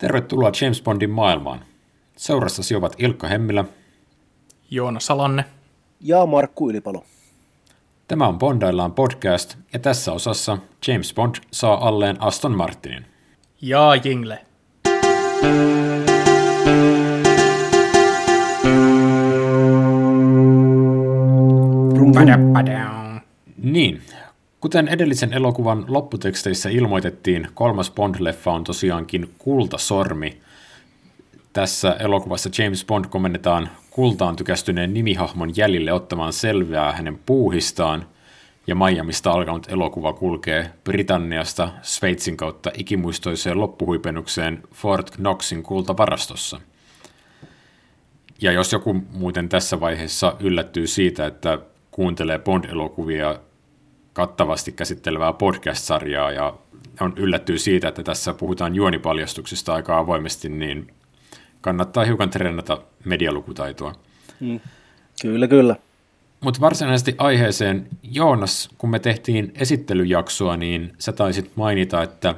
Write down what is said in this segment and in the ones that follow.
Tervetuloa James Bondin maailmaan. Seurassasi ovat Ilkka Hemmilä, Joona Salanne ja Markku Ylipalo. Tämä on Bondaillaan podcast ja tässä osassa James Bond saa alleen Aston Martinin. Ja jingle. Niin, kuten edellisen elokuvan lopputeksteissä ilmoitettiin, kolmas Bond-leffa on tosiaankin Kultasormi. Tässä elokuvassa James Bond komennetaan kultaan tykästyneen nimihahmon jäljille ottamaan selvää hänen puuhistaan, ja Miamista alkanut elokuva kulkee Britanniasta Sveitsin kautta ikimuistoiseen loppuhuipennukseen Fort Knoxin kultavarastossa. Ja jos joku muuten tässä vaiheessa yllättyy siitä, että kuuntelee Bond-elokuvia kattavasti käsittelevää podcast-sarjaa ja on yllättyy siitä, että tässä puhutaan juonipaljastuksista aika avoimesti, niin kannattaa hiukan treenata medialukutaitoa. Mm. Kyllä, kyllä. Mutta varsinaisesti aiheeseen, Joonas, kun me tehtiin esittelyjaksoa, niin sä taisit mainita, että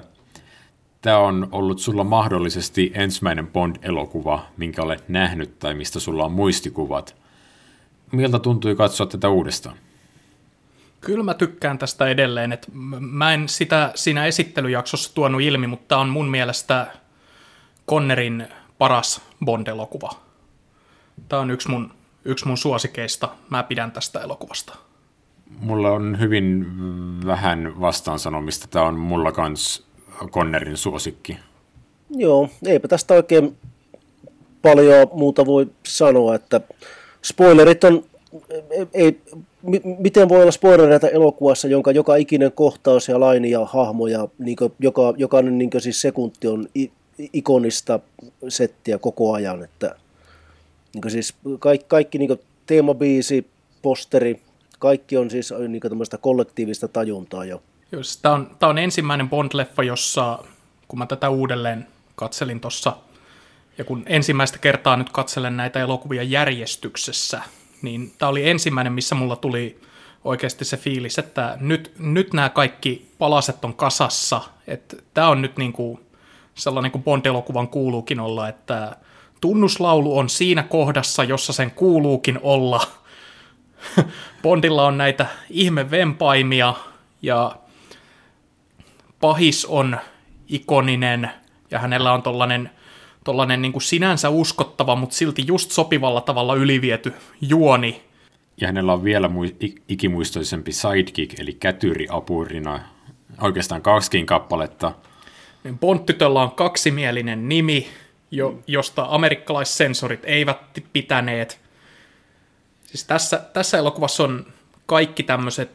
tämä on ollut sulla mahdollisesti ensimmäinen Bond-elokuva, minkä olet nähnyt tai mistä sulla on muistikuvat. Miltä tuntui katsoa tätä uudestaan? Kyllä mä tykkään tästä edelleen, että mä en sitä siinä esittelyjaksossa tuonut ilmi, mutta tämä on mun mielestä Connerin paras Bond-elokuva. Tämä on yksi mun, yksi mun suosikeista. Mä pidän tästä elokuvasta. Mulla on hyvin vähän vastaansanomista. Tämä on mulla kans Connerin suosikki. Joo, eipä tästä oikein paljon muuta voi sanoa, että spoilerit on, ei, miten voi olla spoilereita elokuvassa, jonka joka ikinen kohtaus ja laini ja hahmo ja niin kuin, joka, jokainen niin siis sekunti on ikonista settiä koko ajan, että niin siis kaikki, kaikki niin teemabiisi, posteri, kaikki on siis niin kollektiivista tajuntaa jo. Tämä on, tämä on ensimmäinen Bond-leffa, jossa, kun mä tätä uudelleen katselin tuossa, ja kun ensimmäistä kertaa nyt katselen näitä elokuvia järjestyksessä, niin tämä oli ensimmäinen, missä mulla tuli oikeasti se fiilis, että nyt, nyt nämä kaikki palaset on kasassa, että tämä on nyt niin kuin sellainen kuin Bond-elokuvan kuuluukin olla, että tunnuslaulu on siinä kohdassa, jossa sen kuuluukin olla. Bondilla on näitä ihme vempaimia ja pahis on ikoninen ja hänellä on tollanen, tollanen niin kuin sinänsä uskottava, mutta silti just sopivalla tavalla yliviety juoni. Ja hänellä on vielä ikimuistoisempi sidekick, eli kätyri apurina, oikeastaan kaksikin kappaletta – Bond-tytöllä on kaksimielinen nimi, jo, josta amerikkalaissensorit eivät pitäneet. Siis tässä, tässä elokuvassa on kaikki tämmöiset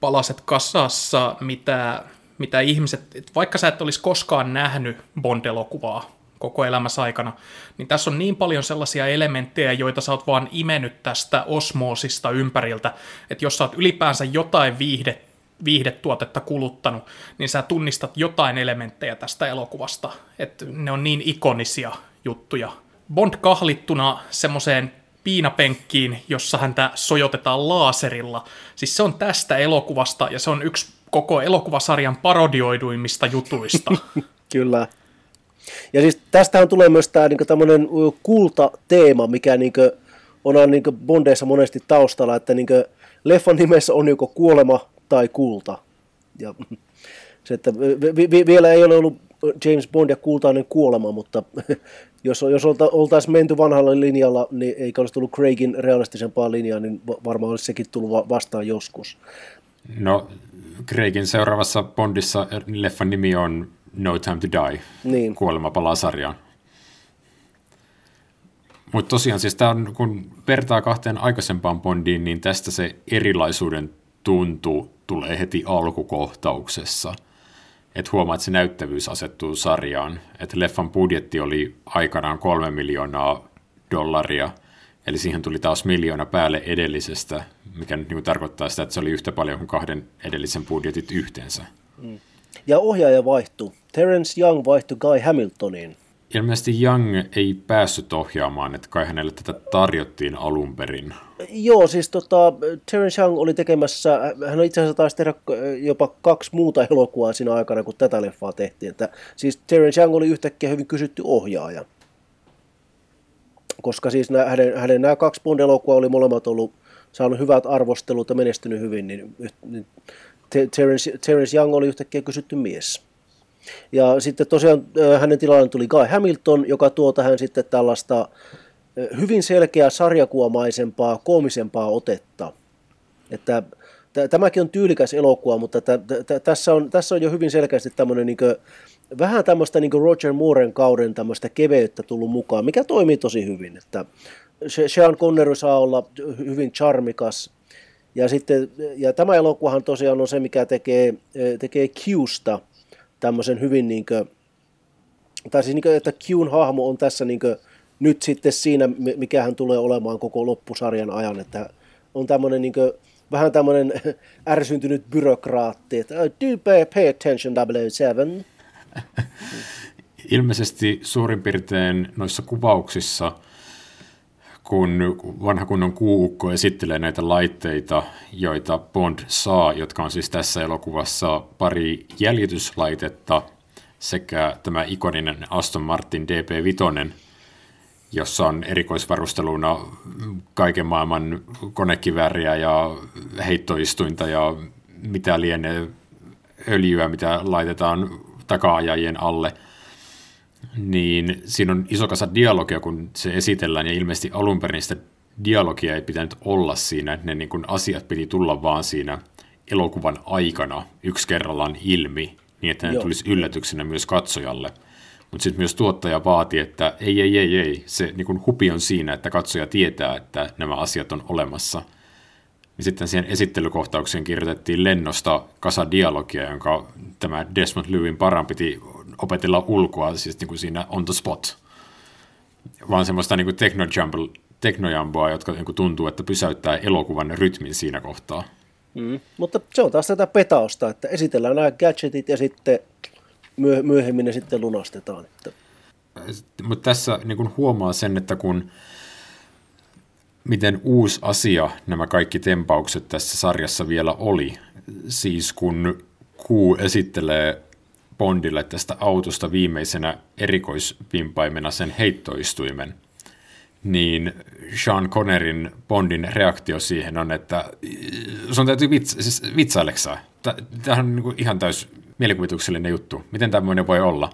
palaset kasassa, mitä, mitä ihmiset, vaikka sä et olisi koskaan nähnyt Bond-elokuvaa koko elämässä aikana, niin tässä on niin paljon sellaisia elementtejä, joita sä oot vaan imennyt tästä osmoosista ympäriltä, että jos sä oot ylipäänsä jotain viihdettä viihdetuotetta kuluttanut, niin sä tunnistat jotain elementtejä tästä elokuvasta, että ne on niin ikonisia juttuja. Bond kahlittuna semmoiseen piinapenkkiin, jossa häntä sojotetaan laaserilla. Siis se on tästä elokuvasta ja se on yksi koko elokuvasarjan parodioiduimmista jutuista. Kyllä. Ja siis tästähän tulee myös tämä niinku tämmöinen kultateema, mikä niinku on niinku Bondeissa monesti taustalla, että niinku leffan nimessä on joko kuolema tai kulta. Ja se, että vi, vi, vielä ei ole ollut James Bond ja kultainen kuolema, mutta jos, jos oltaisiin menty vanhalla linjalla, niin eikä olisi tullut Craigin realistisempaa linjaa, niin varmaan olisi sekin tullut vastaan joskus. No, Craigin seuraavassa Bondissa leffan nimi on No Time to Die, niin. kuolema palaa sarjaan. Mutta tosiaan siis tää on, kun vertaa kahteen aikaisempaan Bondiin, niin tästä se erilaisuuden tuntu tulee heti alkukohtauksessa. Että huomaa, että se näyttävyys asettuu sarjaan. Että leffan budjetti oli aikanaan kolme miljoonaa dollaria, eli siihen tuli taas miljoona päälle edellisestä, mikä nyt niin tarkoittaa sitä, että se oli yhtä paljon kuin kahden edellisen budjetit yhteensä. Mm. Ja ohjaaja vaihtui. Terence Young vaihtui Guy Hamiltoniin. Ilmeisesti Young ei päässyt ohjaamaan, että kai hänelle tätä tarjottiin alun perin. Joo, siis tota, Terence Young oli tekemässä, hän itse asiassa taisi tehdä jopa kaksi muuta elokuvaa siinä aikana, kun tätä leffaa tehtiin. Että, siis Terence Young oli yhtäkkiä hyvin kysytty ohjaaja. Koska siis nämä, hänen, hänen nämä kaksi Bond-elokuvaa oli molemmat ollut saanut hyvät arvostelut ja menestynyt hyvin, niin, niin Terence, Terence Young oli yhtäkkiä kysytty mies. Ja sitten tosiaan hänen tilalleen tuli Guy Hamilton, joka tuo tähän sitten tällaista hyvin selkeää sarjakuomaisempaa, koomisempaa otetta. Että tämäkin on tyylikäs elokuva, mutta tässä on, tässä on jo hyvin selkeästi tämmöinen niin vähän tämmöistä niin Roger Mooren kauden tämmöistä keveyttä tullut mukaan, mikä toimii tosi hyvin. Että Sean Connery saa olla hyvin charmikas, ja, sitten, ja tämä elokuvahan tosiaan on se, mikä tekee, tekee Qsta tämmöisen hyvin niin kuin, tai siis niin kuin, että Qn hahmo on tässä niin kuin, nyt sitten siinä, mikä hän tulee olemaan koko loppusarjan ajan, että on tämmöinen niin kuin, vähän tämmöinen ärsyntynyt byrokraatti, että oh, do pay, attention 007. Ilmeisesti suurin piirtein noissa kuvauksissa – kun vanha kunnon kuukko esittelee näitä laitteita, joita Bond saa, jotka on siis tässä elokuvassa pari jäljityslaitetta sekä tämä ikoninen Aston Martin DP5, jossa on erikoisvarusteluna kaiken maailman konekivääriä ja heittoistuinta ja mitä lienee öljyä, mitä laitetaan taka-ajajien alle – niin siinä on iso kasa dialogia, kun se esitellään, ja ilmeisesti alun perin sitä dialogia ei pitänyt olla siinä, että ne niin kuin asiat piti tulla vaan siinä elokuvan aikana yksi kerrallaan ilmi, niin että ne Joo. tulisi yllätyksenä myös katsojalle. Mutta sitten myös tuottaja vaati, että ei, ei, ei, ei, se niin kuin hupi on siinä, että katsoja tietää, että nämä asiat on olemassa. Ja sitten siihen esittelykohtaukseen kirjoitettiin lennosta kasa dialogia, jonka tämä Desmond Lewin paran piti opetella ulkoa, siis niin kuin siinä on the spot, vaan semmoista niin kuin teknojamboa, jotka niin kuin tuntuu, että pysäyttää elokuvan rytmin siinä kohtaa. Mm. Mutta se on taas tätä petausta, että esitellään nämä gadgetit ja sitten myöhemmin ne sitten lunastetaan. Että. Mutta tässä niin kuin huomaa sen, että kun miten uusi asia nämä kaikki tempaukset tässä sarjassa vielä oli. Siis kun Q esittelee Bondille tästä autosta viimeisenä erikoisvimpaimena sen heittoistuimen, niin Sean Connerin Bondin reaktio siihen on, että sun täytyy vitsa, siis vitsaileksaa. Tämähän on niin ihan täys mielikuvituksellinen juttu. Miten tämmöinen voi olla?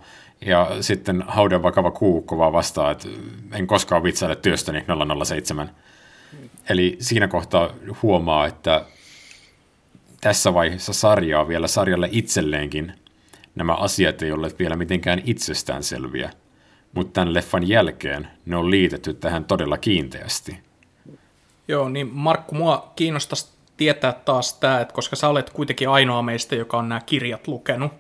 Ja sitten haudan vakava kuukko vaan vastaa, että en koskaan vitsaile työstäni 007. Eli siinä kohtaa huomaa, että tässä vaiheessa sarjaa vielä sarjalle itselleenkin – nämä asiat ei ole vielä mitenkään itsestäänselviä, mutta tämän leffan jälkeen ne on liitetty tähän todella kiinteästi. Joo, niin Markku, mua kiinnostaisi tietää taas tämä, että koska sä olet kuitenkin ainoa meistä, joka on nämä kirjat lukenut,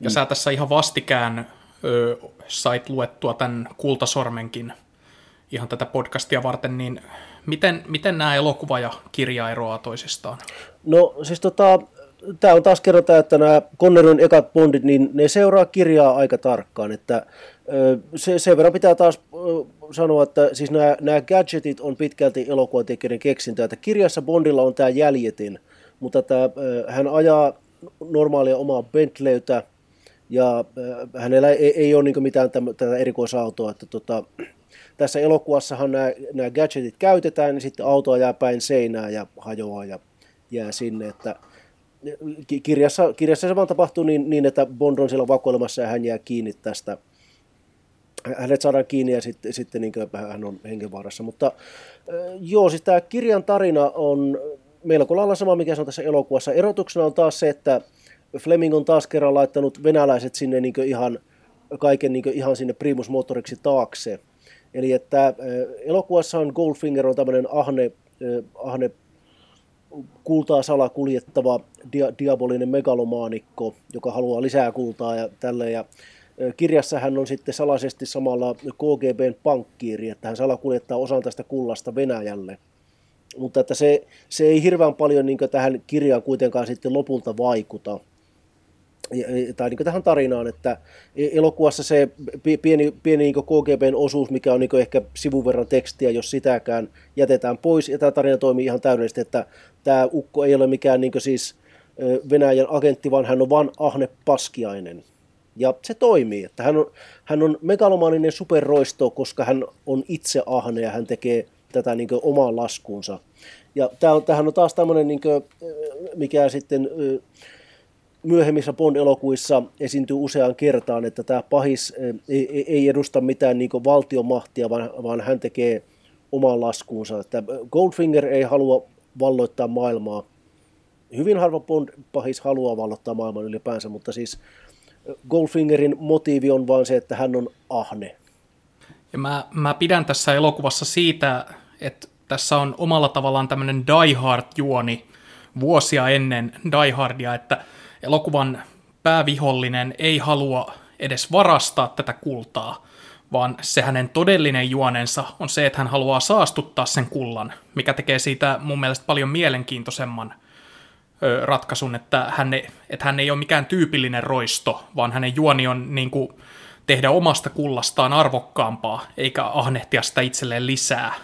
ja mm. sä tässä ihan vastikään ö, sait luettua tämän Kultasormenkin ihan tätä podcastia varten, niin miten, miten nämä elokuva ja kirja eroaa toisistaan? No siis tota, tämä on taas kerrotaan, että nämä Connerin ekat Bondit, niin ne seuraa kirjaa aika tarkkaan, että se, sen verran pitää taas sanoa, että siis nämä, nämä gadgetit on pitkälti elokuvatekijöiden keksintää, että kirjassa Bondilla on tämä jäljetin, mutta tämä, hän ajaa normaalia omaa Bentleytä, ja hänellä ei, ei ole niin mitään tätä erikoisautoa, että tota, tässä elokuvassahan nämä, nämä gadgetit käytetään, niin sitten auto jää päin seinää ja hajoaa ja jää sinne, että kirjassa, kirjassa se vaan tapahtuu niin, niin, että Bond on siellä vakoilemassa ja hän jää kiinni tästä. Hänet saadaan kiinni ja sitten, sitten niin hän on hengenvaarassa. Mutta joo, siis tämä kirjan tarina on melko lailla sama, mikä se on tässä elokuvassa. Erotuksena on taas se, että Fleming on taas kerran laittanut venäläiset sinne niin ihan, kaiken niin ihan sinne primus motoriksi taakse. Eli että elokuvassa on Goldfinger on tämmöinen ahne, ahne kultaa salakuljettava dia, diabolinen megalomaanikko, joka haluaa lisää kultaa ja tälleen. Ja kirjassa hän on sitten salaisesti samalla KGBn pankkiiri, että hän salakuljettaa osan tästä kullasta Venäjälle. Mutta että se, se ei hirveän paljon niin tähän kirjaan kuitenkaan sitten lopulta vaikuta. Tai niin tähän tarinaan, että e, elokuvassa se pieni, pieni niin KGBn osuus, mikä on niin ehkä sivun verran tekstiä, jos sitäkään jätetään pois, ja tämä tarina toimii ihan täydellisesti, että tämä ukko ei ole mikään niin siis Venäjän agentti, vaan hän on vain ahne paskiainen. Ja se toimii, että hän on, hän on megalomaaninen superroisto, koska hän on itse ahne ja hän tekee tätä niin omaan laskuunsa. Ja tämähän on taas tämmöinen, niin kuin, mikä sitten myöhemmissä Bond-elokuissa esiintyy useaan kertaan, että tämä pahis ei, ei edusta mitään niin valtiomahtia, vaan, vaan hän tekee oman laskuunsa. Että Goldfinger ei halua valloittaa maailmaa. Hyvin harva Bond-pahis haluaa valloittaa maailman ylipäänsä, mutta siis Goldfingerin motiivi on vain se, että hän on ahne. Ja mä, mä pidän tässä elokuvassa siitä, että tässä on omalla tavallaan tämmöinen Die Hard-juoni vuosia ennen Die Hardia, että elokuvan päävihollinen ei halua edes varastaa tätä kultaa, vaan se hänen todellinen juonensa on se, että hän haluaa saastuttaa sen kullan, mikä tekee siitä mun mielestä paljon mielenkiintoisemman ö, ratkaisun, että hän, ei, että hän ei ole mikään tyypillinen roisto, vaan hänen juoni on niin kuin, tehdä omasta kullastaan arvokkaampaa, eikä ahnehtia sitä itselleen lisää.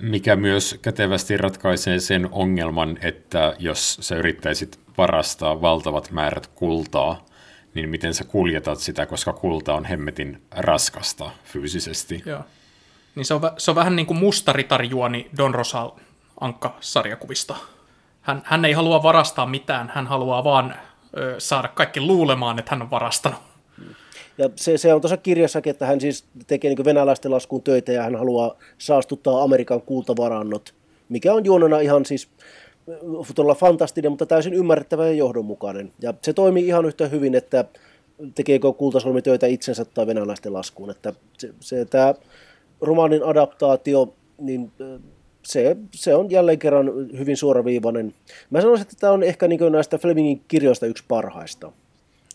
Mikä myös kätevästi ratkaisee sen ongelman, että jos sä yrittäisit varastaa valtavat määrät kultaa, niin miten sä kuljetat sitä, koska kulta on hemmetin raskasta fyysisesti. Joo. Niin se on, se on vähän niin kuin mustaritarjuoni Don Rosal Ankka-sarjakuvista. Hän, hän ei halua varastaa mitään, hän haluaa vaan ö, saada kaikki luulemaan, että hän on varastanut. Ja se, se on tuossa kirjassakin, että hän siis tekee niin venäläisten laskuun töitä ja hän haluaa saastuttaa Amerikan kultavarannot, mikä on juonona ihan siis todella fantastinen, mutta täysin ymmärrettävä ja johdonmukainen. Ja se toimii ihan yhtä hyvin, että tekeekö kultasolmi töitä itsensä tai venäläisten laskuun. Että se, se, tämä romaanin adaptaatio, niin se, se on jälleen kerran hyvin suoraviivainen. Mä sanoisin, että tämä on ehkä niin näistä Flemingin kirjoista yksi parhaista.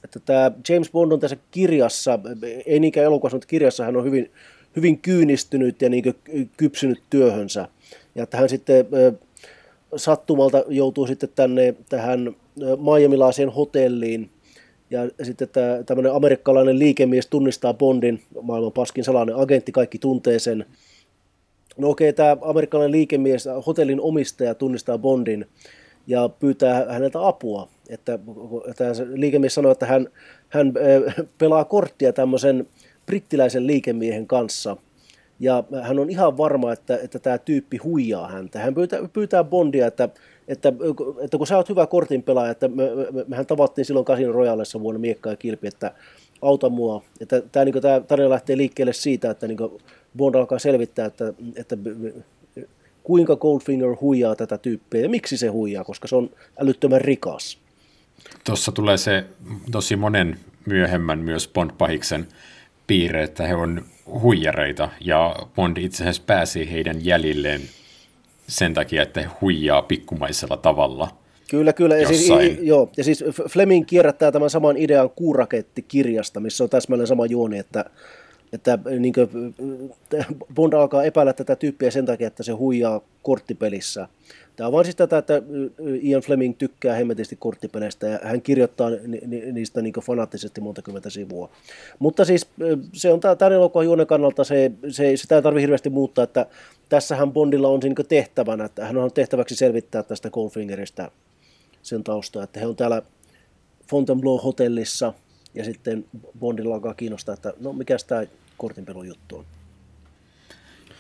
Että tämä James Bond on tässä kirjassa, ei niinkään elokuvassa, mutta kirjassa hän on hyvin, hyvin kyynistynyt ja niin kypsynyt työhönsä. Ja että hän sitten sattumalta joutuu sitten tänne tähän Miamilaiseen hotelliin, ja sitten tämä, tämmöinen amerikkalainen liikemies tunnistaa Bondin, maailman paskin salainen agentti, kaikki tuntee sen. No okei, okay, tämä amerikkalainen liikemies, hotellin omistaja tunnistaa Bondin ja pyytää häneltä apua. Että, tämä liikemies sanoo, että hän, hän pelaa korttia tämmöisen brittiläisen liikemiehen kanssa – ja hän on ihan varma, että, että tämä tyyppi huijaa häntä. Hän pyytää, pyytää Bondia, että, että, että kun sä oot hyvä kortin pelaaja, että me, me, mehän tavattiin silloin Casino Royalessa vuonna Miekka ja Kilpi, että auta mua. Että tämä, niin tämä tarina lähtee liikkeelle siitä, että niin Bond alkaa selvittää, että, että kuinka Goldfinger huijaa tätä tyyppiä ja miksi se huijaa, koska se on älyttömän rikas. Tuossa tulee se tosi monen myöhemmän myös Bond-pahiksen piirre, että he on huijareita ja Bond itse asiassa pääsi heidän jäljilleen sen takia, että he huijaa pikkumaisella tavalla. Kyllä, kyllä. Ja siis, joo. ja siis Fleming kierrättää tämän saman idean kuuraketti-kirjasta, missä on täsmälleen sama juoni, että, että niin kuin, Bond alkaa epäillä tätä tyyppiä sen takia, että se huijaa korttipelissä. Tämä on vain siis tätä, että Ian Fleming tykkää hemmetisti korttipeleistä ja hän kirjoittaa ni, ni, niistä niin fanaattisesti monta kymmentä sivua. Mutta siis se on tämän elokuvan juonen kannalta, se, se, sitä ei tarvitse hirveästi muuttaa, että tässähän Bondilla on niin tehtävänä, että hän on tehtäväksi selvittää tästä Goldfingeristä sen taustaa, että he on täällä Fontainebleau-hotellissa ja sitten Bondilla alkaa kiinnostaa, että no mikä tämä kortinpelun juttu on.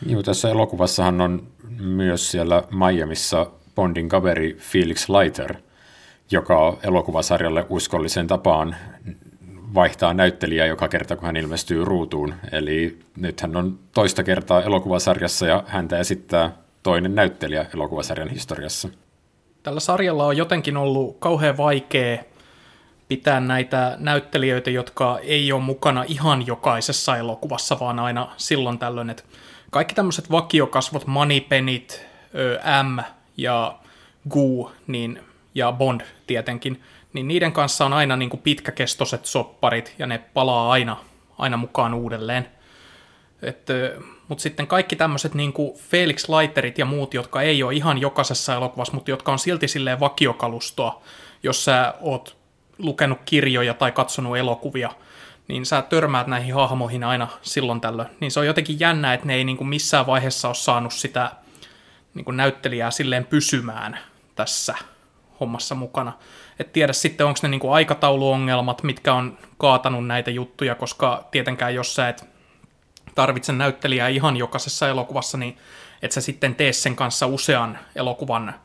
Joo, tässä elokuvassahan on myös siellä Miamiissa Bondin kaveri Felix Leiter, joka elokuvasarjalle uskollisen tapaan vaihtaa näyttelijää joka kerta, kun hän ilmestyy ruutuun. Eli nyt hän on toista kertaa elokuvasarjassa ja häntä esittää toinen näyttelijä elokuvasarjan historiassa. Tällä sarjalla on jotenkin ollut kauhean vaikea pitää näitä näyttelijöitä, jotka ei ole mukana ihan jokaisessa elokuvassa, vaan aina silloin tällöin, että kaikki tämmöiset vakiokasvot, Moneypenit, M ja Gu niin, ja Bond tietenkin, niin niiden kanssa on aina niin kuin pitkäkestoiset sopparit ja ne palaa aina, aina mukaan uudelleen. Mutta sitten kaikki tämmöiset niin Felix Leiterit ja muut, jotka ei ole ihan jokaisessa elokuvassa, mutta jotka on silti silleen vakiokalustoa, jos sä oot lukenut kirjoja tai katsonut elokuvia, niin sä törmäät näihin hahmoihin aina silloin tällöin. Niin se on jotenkin jännä, että ne ei niin kuin missään vaiheessa ole saanut sitä niin kuin näyttelijää silleen pysymään tässä hommassa mukana. Et tiedä sitten, onko ne niin kuin aikatauluongelmat, mitkä on kaatanut näitä juttuja, koska tietenkään jos sä et tarvitse näyttelijää ihan jokaisessa elokuvassa, niin et sä sitten tee sen kanssa usean elokuvan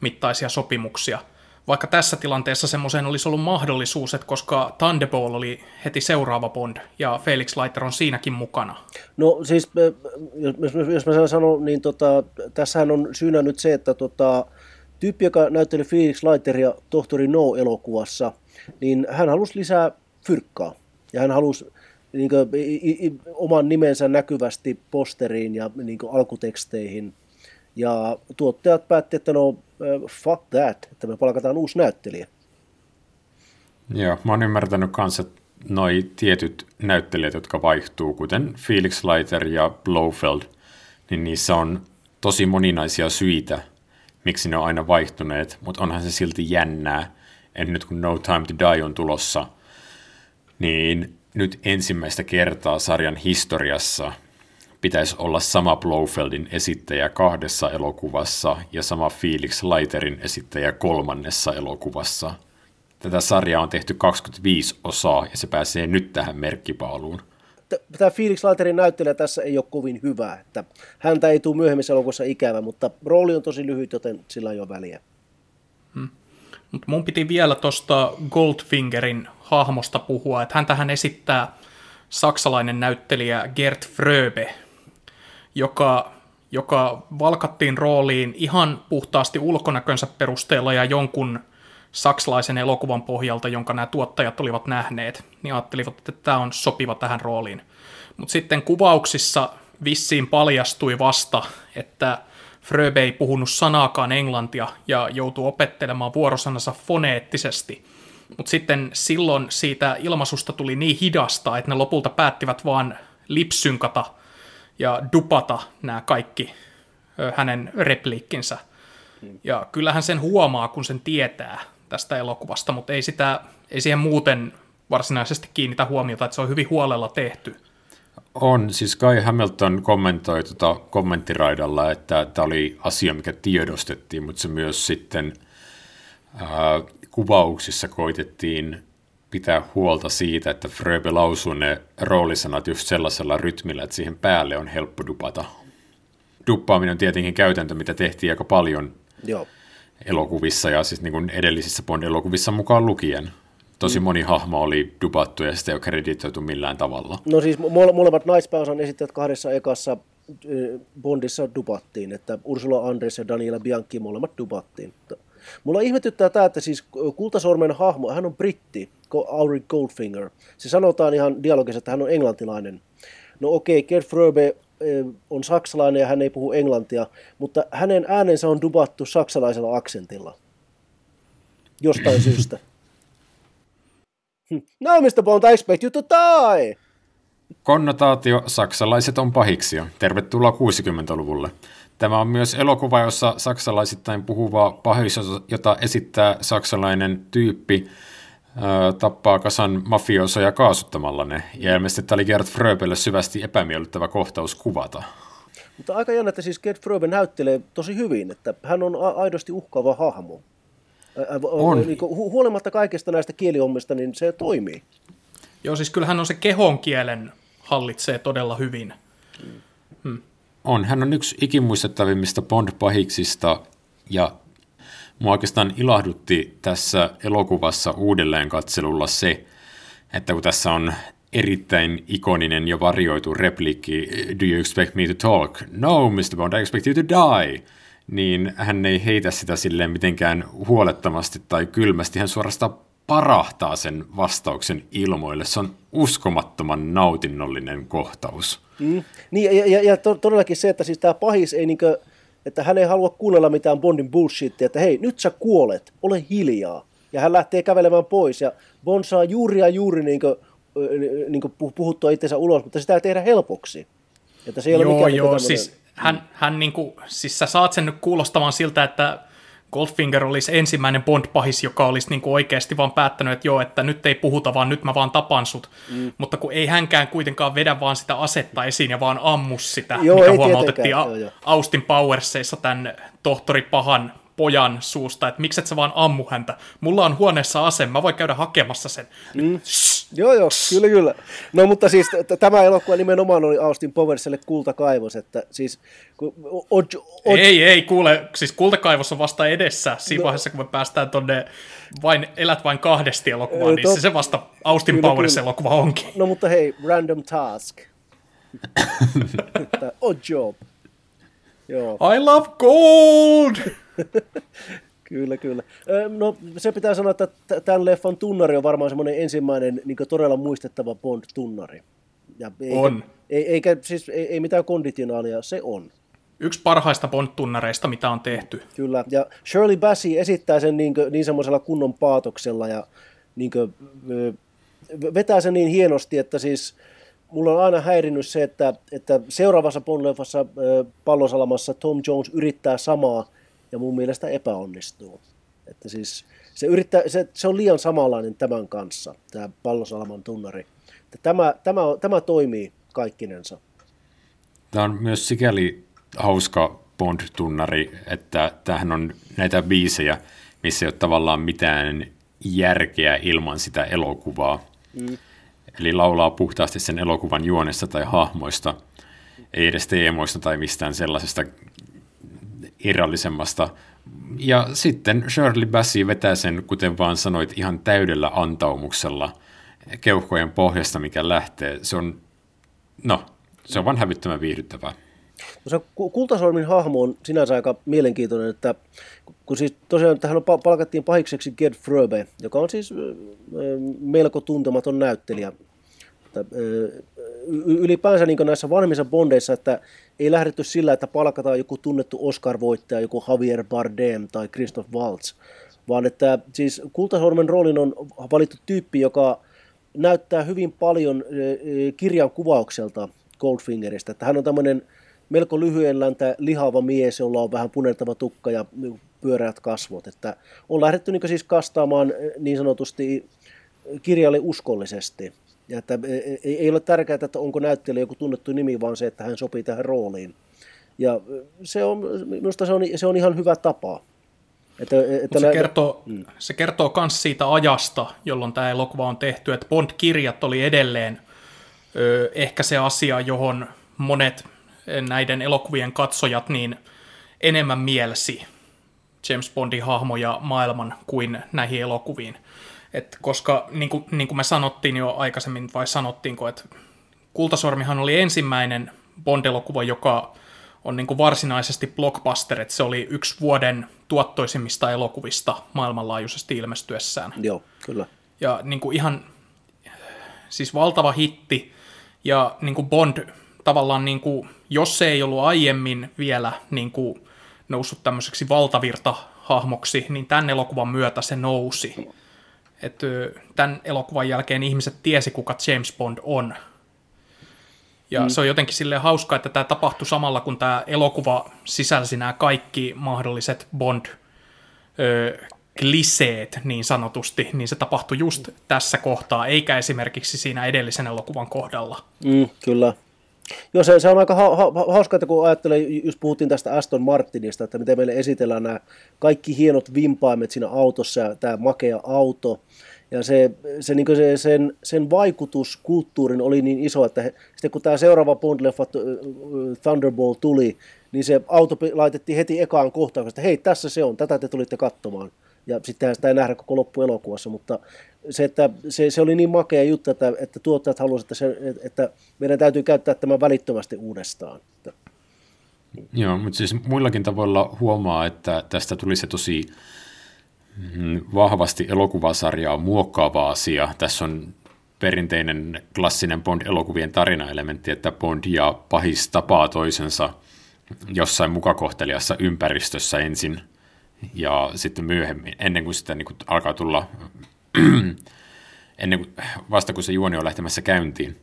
mittaisia sopimuksia. Vaikka tässä tilanteessa semmoiseen olisi ollut mahdollisuus, että koska Thunderball oli heti seuraava Bond, ja Felix Leiter on siinäkin mukana. No siis, jos, mä sanon, niin tota, tässähän on syynä nyt se, että tota, tyyppi, joka näytteli Felix Leiteria Tohtori No-elokuvassa, niin hän halusi lisää fyrkkaa. Ja hän halusi niin kuin, i, i, oman nimensä näkyvästi posteriin ja niin kuin, alkuteksteihin. Ja tuottajat päätti, että no fuck that, että me palkataan uusi näyttelijä. Joo, mä oon ymmärtänyt kanssa, että noi tietyt näyttelijät, jotka vaihtuu, kuten Felix Leiter ja Blofeld, niin niissä on tosi moninaisia syitä, miksi ne on aina vaihtuneet, mutta onhan se silti jännää, että nyt kun No Time to Die on tulossa, niin nyt ensimmäistä kertaa sarjan historiassa pitäisi olla sama Blofeldin esittäjä kahdessa elokuvassa ja sama Felix Leiterin esittäjä kolmannessa elokuvassa. Tätä sarjaa on tehty 25 osaa ja se pääsee nyt tähän merkkipaaluun. Tämä Felix Leiterin näyttelijä tässä ei ole kovin hyvä. Että häntä ei tule myöhemmissä elokuvassa ikävä, mutta rooli on tosi lyhyt, joten sillä ei ole väliä. Hmm. Mutta mun piti vielä tuosta Goldfingerin hahmosta puhua, että häntähän esittää saksalainen näyttelijä Gert Fröbe, joka, joka valkattiin rooliin ihan puhtaasti ulkonäkönsä perusteella ja jonkun saksalaisen elokuvan pohjalta, jonka nämä tuottajat olivat nähneet, niin ajattelivat, että tämä on sopiva tähän rooliin. Mutta sitten kuvauksissa vissiin paljastui vasta, että Fröbe ei puhunut sanaakaan englantia ja joutuu opettelemaan vuorosanansa foneettisesti. Mutta sitten silloin siitä ilmaisusta tuli niin hidasta, että ne lopulta päättivät vaan lipsynkata ja dupata nämä kaikki hänen repliikkinsä. Ja kyllähän sen huomaa, kun sen tietää tästä elokuvasta, mutta ei, sitä, ei siihen muuten varsinaisesti kiinnitä huomiota, että se on hyvin huolella tehty. On, siis Kai Hamilton kommentoi tuota kommenttiraidalla, että tämä oli asia, mikä tiedostettiin, mutta se myös sitten ää, kuvauksissa koitettiin pitää huolta siitä, että Fröbe lausuu ne roolisanat just sellaisella rytmillä, että siihen päälle on helppo dupata. Duppaaminen on tietenkin käytäntö, mitä tehtiin aika paljon Joo. elokuvissa ja siis niin kuin edellisissä Bond-elokuvissa mukaan lukien. Tosi mm. moni hahmo oli dupattu ja sitä ei ole kreditoitu millään tavalla. No siis molemmat naispääosan esittäjät kahdessa ekassa Bondissa dupattiin, että Ursula Andres ja Daniela Bianchi molemmat dupattiin. Mulla ihmetyttää tämä, että siis Kultasormen hahmo, hän on britti, Aubrey Goldfinger. Se sanotaan ihan dialogissa, että hän on englantilainen. No okei, okay, Gerd Fröbe on saksalainen ja hän ei puhu englantia, mutta hänen äänensä on dubattu saksalaisella aksentilla. Jostain syystä. No, Mr. Bond, I expect you to die! Konnotaatio saksalaiset on pahiksia. Tervetuloa 60-luvulle. Tämä on myös elokuva, jossa saksalaisittain puhuva pahis, jota esittää saksalainen tyyppi, tappaa kasan mafiosoja kaasuttamalla ne. Ja ilmeisesti tämä oli Gerd Fröbelle syvästi epämiellyttävä kohtaus kuvata. Mutta aika jännä, että siis Gerd Fröbe näyttelee tosi hyvin, että hän on aidosti uhkaava hahmo. On. Niin kuin, huolimatta kaikista näistä kielihommista, niin se toimii. Joo, siis kyllähän on se kehon kielen hallitsee todella hyvin. Hmm. On, hän on yksi ikimuistettavimmista Bond-pahiksista, ja mua oikeastaan ilahdutti tässä elokuvassa uudelleen katselulla se, että kun tässä on erittäin ikoninen ja varjoitu repliikki, do you expect me to talk? No, Mr. Bond, I expect you to die. Niin hän ei heitä sitä silleen mitenkään huolettomasti tai kylmästi, hän suorastaan parahtaa sen vastauksen ilmoille. Se on uskomattoman nautinnollinen kohtaus. Mm. Niin, ja, ja, ja todellakin se, että siis tämä pahis ei niinkö, että hän ei halua kuunnella mitään Bondin bullshittia, että hei, nyt sä kuolet, ole hiljaa. Ja hän lähtee kävelemään pois, ja Bond saa juuri ja juuri niinkö, niinkö puhuttua itsensä ulos, mutta sitä ei tehdä helpoksi. Että se ei joo, ole joo, siis hän, hän niinku, siis sä saat sen nyt kuulostamaan siltä, että Goldfinger olisi ensimmäinen Bond-pahis, joka olisi niin kuin oikeasti vaan päättänyt, että joo, että nyt ei puhuta, vaan nyt mä vaan tapan sut. Mm. Mutta kun ei hänkään kuitenkaan vedä vaan sitä asetta esiin ja vaan ammu sitä, joo, mikä huomautettiin A- joo, Austin Powersseissa tämän tohtori pahan pojan suusta, että mikset sä vaan ammu häntä. Mulla on huoneessa ase, mä voin käydä hakemassa sen. Mm. Joo, joo, kyllä, kyllä. No mutta siis t- tämä elokuva nimenomaan oli Austin Powerselle kultakaivos, että siis... Kun, od, od... Ei, ei, kuule, siis kultakaivos on vasta edessä siinä no. vaiheessa, kun me päästään tonne vain, elät vain kahdesti elokuvaan, niin se vasta Austin kyllä, Powers kyllä. elokuva onkin. No mutta hei, random task. odd job. Joo. I love gold! kyllä, kyllä. No se pitää sanoa, että tämän leffan tunnari on varmaan semmoinen ensimmäinen niin todella muistettava Bond-tunnari. Ja eikä, on. Ei, eikä, siis, ei, ei mitään konditionaalia, se on. Yksi parhaista Bond-tunnareista, mitä on tehty. Kyllä, ja Shirley Bassey esittää sen niin, niin semmoisella kunnon paatoksella ja niin kuin, vetää sen niin hienosti, että siis mulla on aina häirinnyt se, että, että seuraavassa Bond-leffassa pallosalamassa Tom Jones yrittää samaa ja mun mielestä epäonnistuu. Että siis se, yrittää, se, se on liian samanlainen tämän kanssa, tämä pallosalaman tunnari. Että tämä, tämä, tämä toimii kaikkinensa. Tämä on myös sikäli hauska Bond-tunnari, että tämähän on näitä biisejä, missä ei ole tavallaan mitään järkeä ilman sitä elokuvaa. Mm. Eli laulaa puhtaasti sen elokuvan juonesta tai hahmoista, ei edes teemoista tai mistään sellaisesta irrallisemmasta. Ja sitten Shirley Bassey vetää sen, kuten vaan sanoit, ihan täydellä antaumuksella keuhkojen pohjasta, mikä lähtee. Se on, no, se on vaan hävyttömän viihdyttävää. No se Kultasolmin hahmo on sinänsä aika mielenkiintoinen, että kun siis tosiaan tähän palkattiin pahikseksi Gerd Fröbe, joka on siis melko tuntematon näyttelijä. Ylipäänsä niin näissä vanhemmissa bondeissa, että ei lähdetty sillä, että palkataan joku tunnettu Oscar-voittaja, joku Javier Bardem tai Christoph Waltz, vaan että siis Kultasormen roolin on valittu tyyppi, joka näyttää hyvin paljon kirjan kuvaukselta Goldfingerista, että hän on tämmöinen melko lyhyen läntä lihava mies, jolla on vähän punertava tukka ja pyöreät kasvot. Että on lähdetty niin siis kastaamaan niin sanotusti kirjalle uskollisesti. Ja että e, e, ei ole tärkeää, että onko näyttelijä joku tunnettu nimi, vaan se, että hän sopii tähän rooliin. Ja se on, minusta se on, se on ihan hyvä tapa. Että, että se, nä- kertoo, mm. se kertoo myös siitä ajasta, jolloin tämä elokuva on tehty, että Bond-kirjat oli edelleen ö, ehkä se asia, johon monet näiden elokuvien katsojat niin enemmän mielsi James Bondin hahmoja maailman kuin näihin elokuviin. Et koska niin kuin, niin kuin me sanottiin jo aikaisemmin, vai sanottiinko, että Kultasormihan oli ensimmäinen Bond-elokuva, joka on niin kuin varsinaisesti blockbuster, että se oli yksi vuoden tuottoisimmista elokuvista maailmanlaajuisesti ilmestyessään. Joo, kyllä. Ja niin kuin ihan, siis valtava hitti, ja niin kuin Bond tavallaan, niin kuin, jos se ei ollut aiemmin vielä niin kuin, noussut tämmöiseksi valtavirta-hahmoksi, niin tämän elokuvan myötä se nousi. Et, tämän elokuvan jälkeen ihmiset tiesi, kuka James Bond on. Ja mm. se on jotenkin sille hauskaa, että tämä tapahtui samalla, kun tämä elokuva sisälsi nämä kaikki mahdolliset Bond kliseet niin sanotusti, niin se tapahtui just tässä kohtaa, eikä esimerkiksi siinä edellisen elokuvan kohdalla. Mm, kyllä. Joo, se, se on aika ha, ha, hauska, että kun ajattelee, just puhuttiin tästä Aston Martinista, että miten meille esitellään nämä kaikki hienot vimpaimet siinä autossa ja tämä makea auto, ja se, se, niin se, sen, sen vaikutus kulttuurin oli niin iso, että he, sitten kun tämä seuraava Bond-leffa Thunderball tuli, niin se auto laitettiin heti ekaan kohtaan, että hei, tässä se on, tätä te tulitte katsomaan. Ja sittenhän sitä ei nähdä koko loppuelokuvassa, mutta se, että se, se oli niin makea juttu, että, että tuottajat halusivat, että, se, että meidän täytyy käyttää tämä välittömästi uudestaan. Joo, mutta siis muillakin tavoilla huomaa, että tästä tuli se tosi mm, vahvasti elokuvasarjaa muokkaava asia. Tässä on perinteinen klassinen Bond-elokuvien tarinaelementti, että Bond ja pahis tapaa toisensa jossain mukakohteliassa ympäristössä ensin ja sitten myöhemmin, ennen kuin sitä niin kuin alkaa tulla ennen kuin, vasta kun se juoni on lähtemässä käyntiin.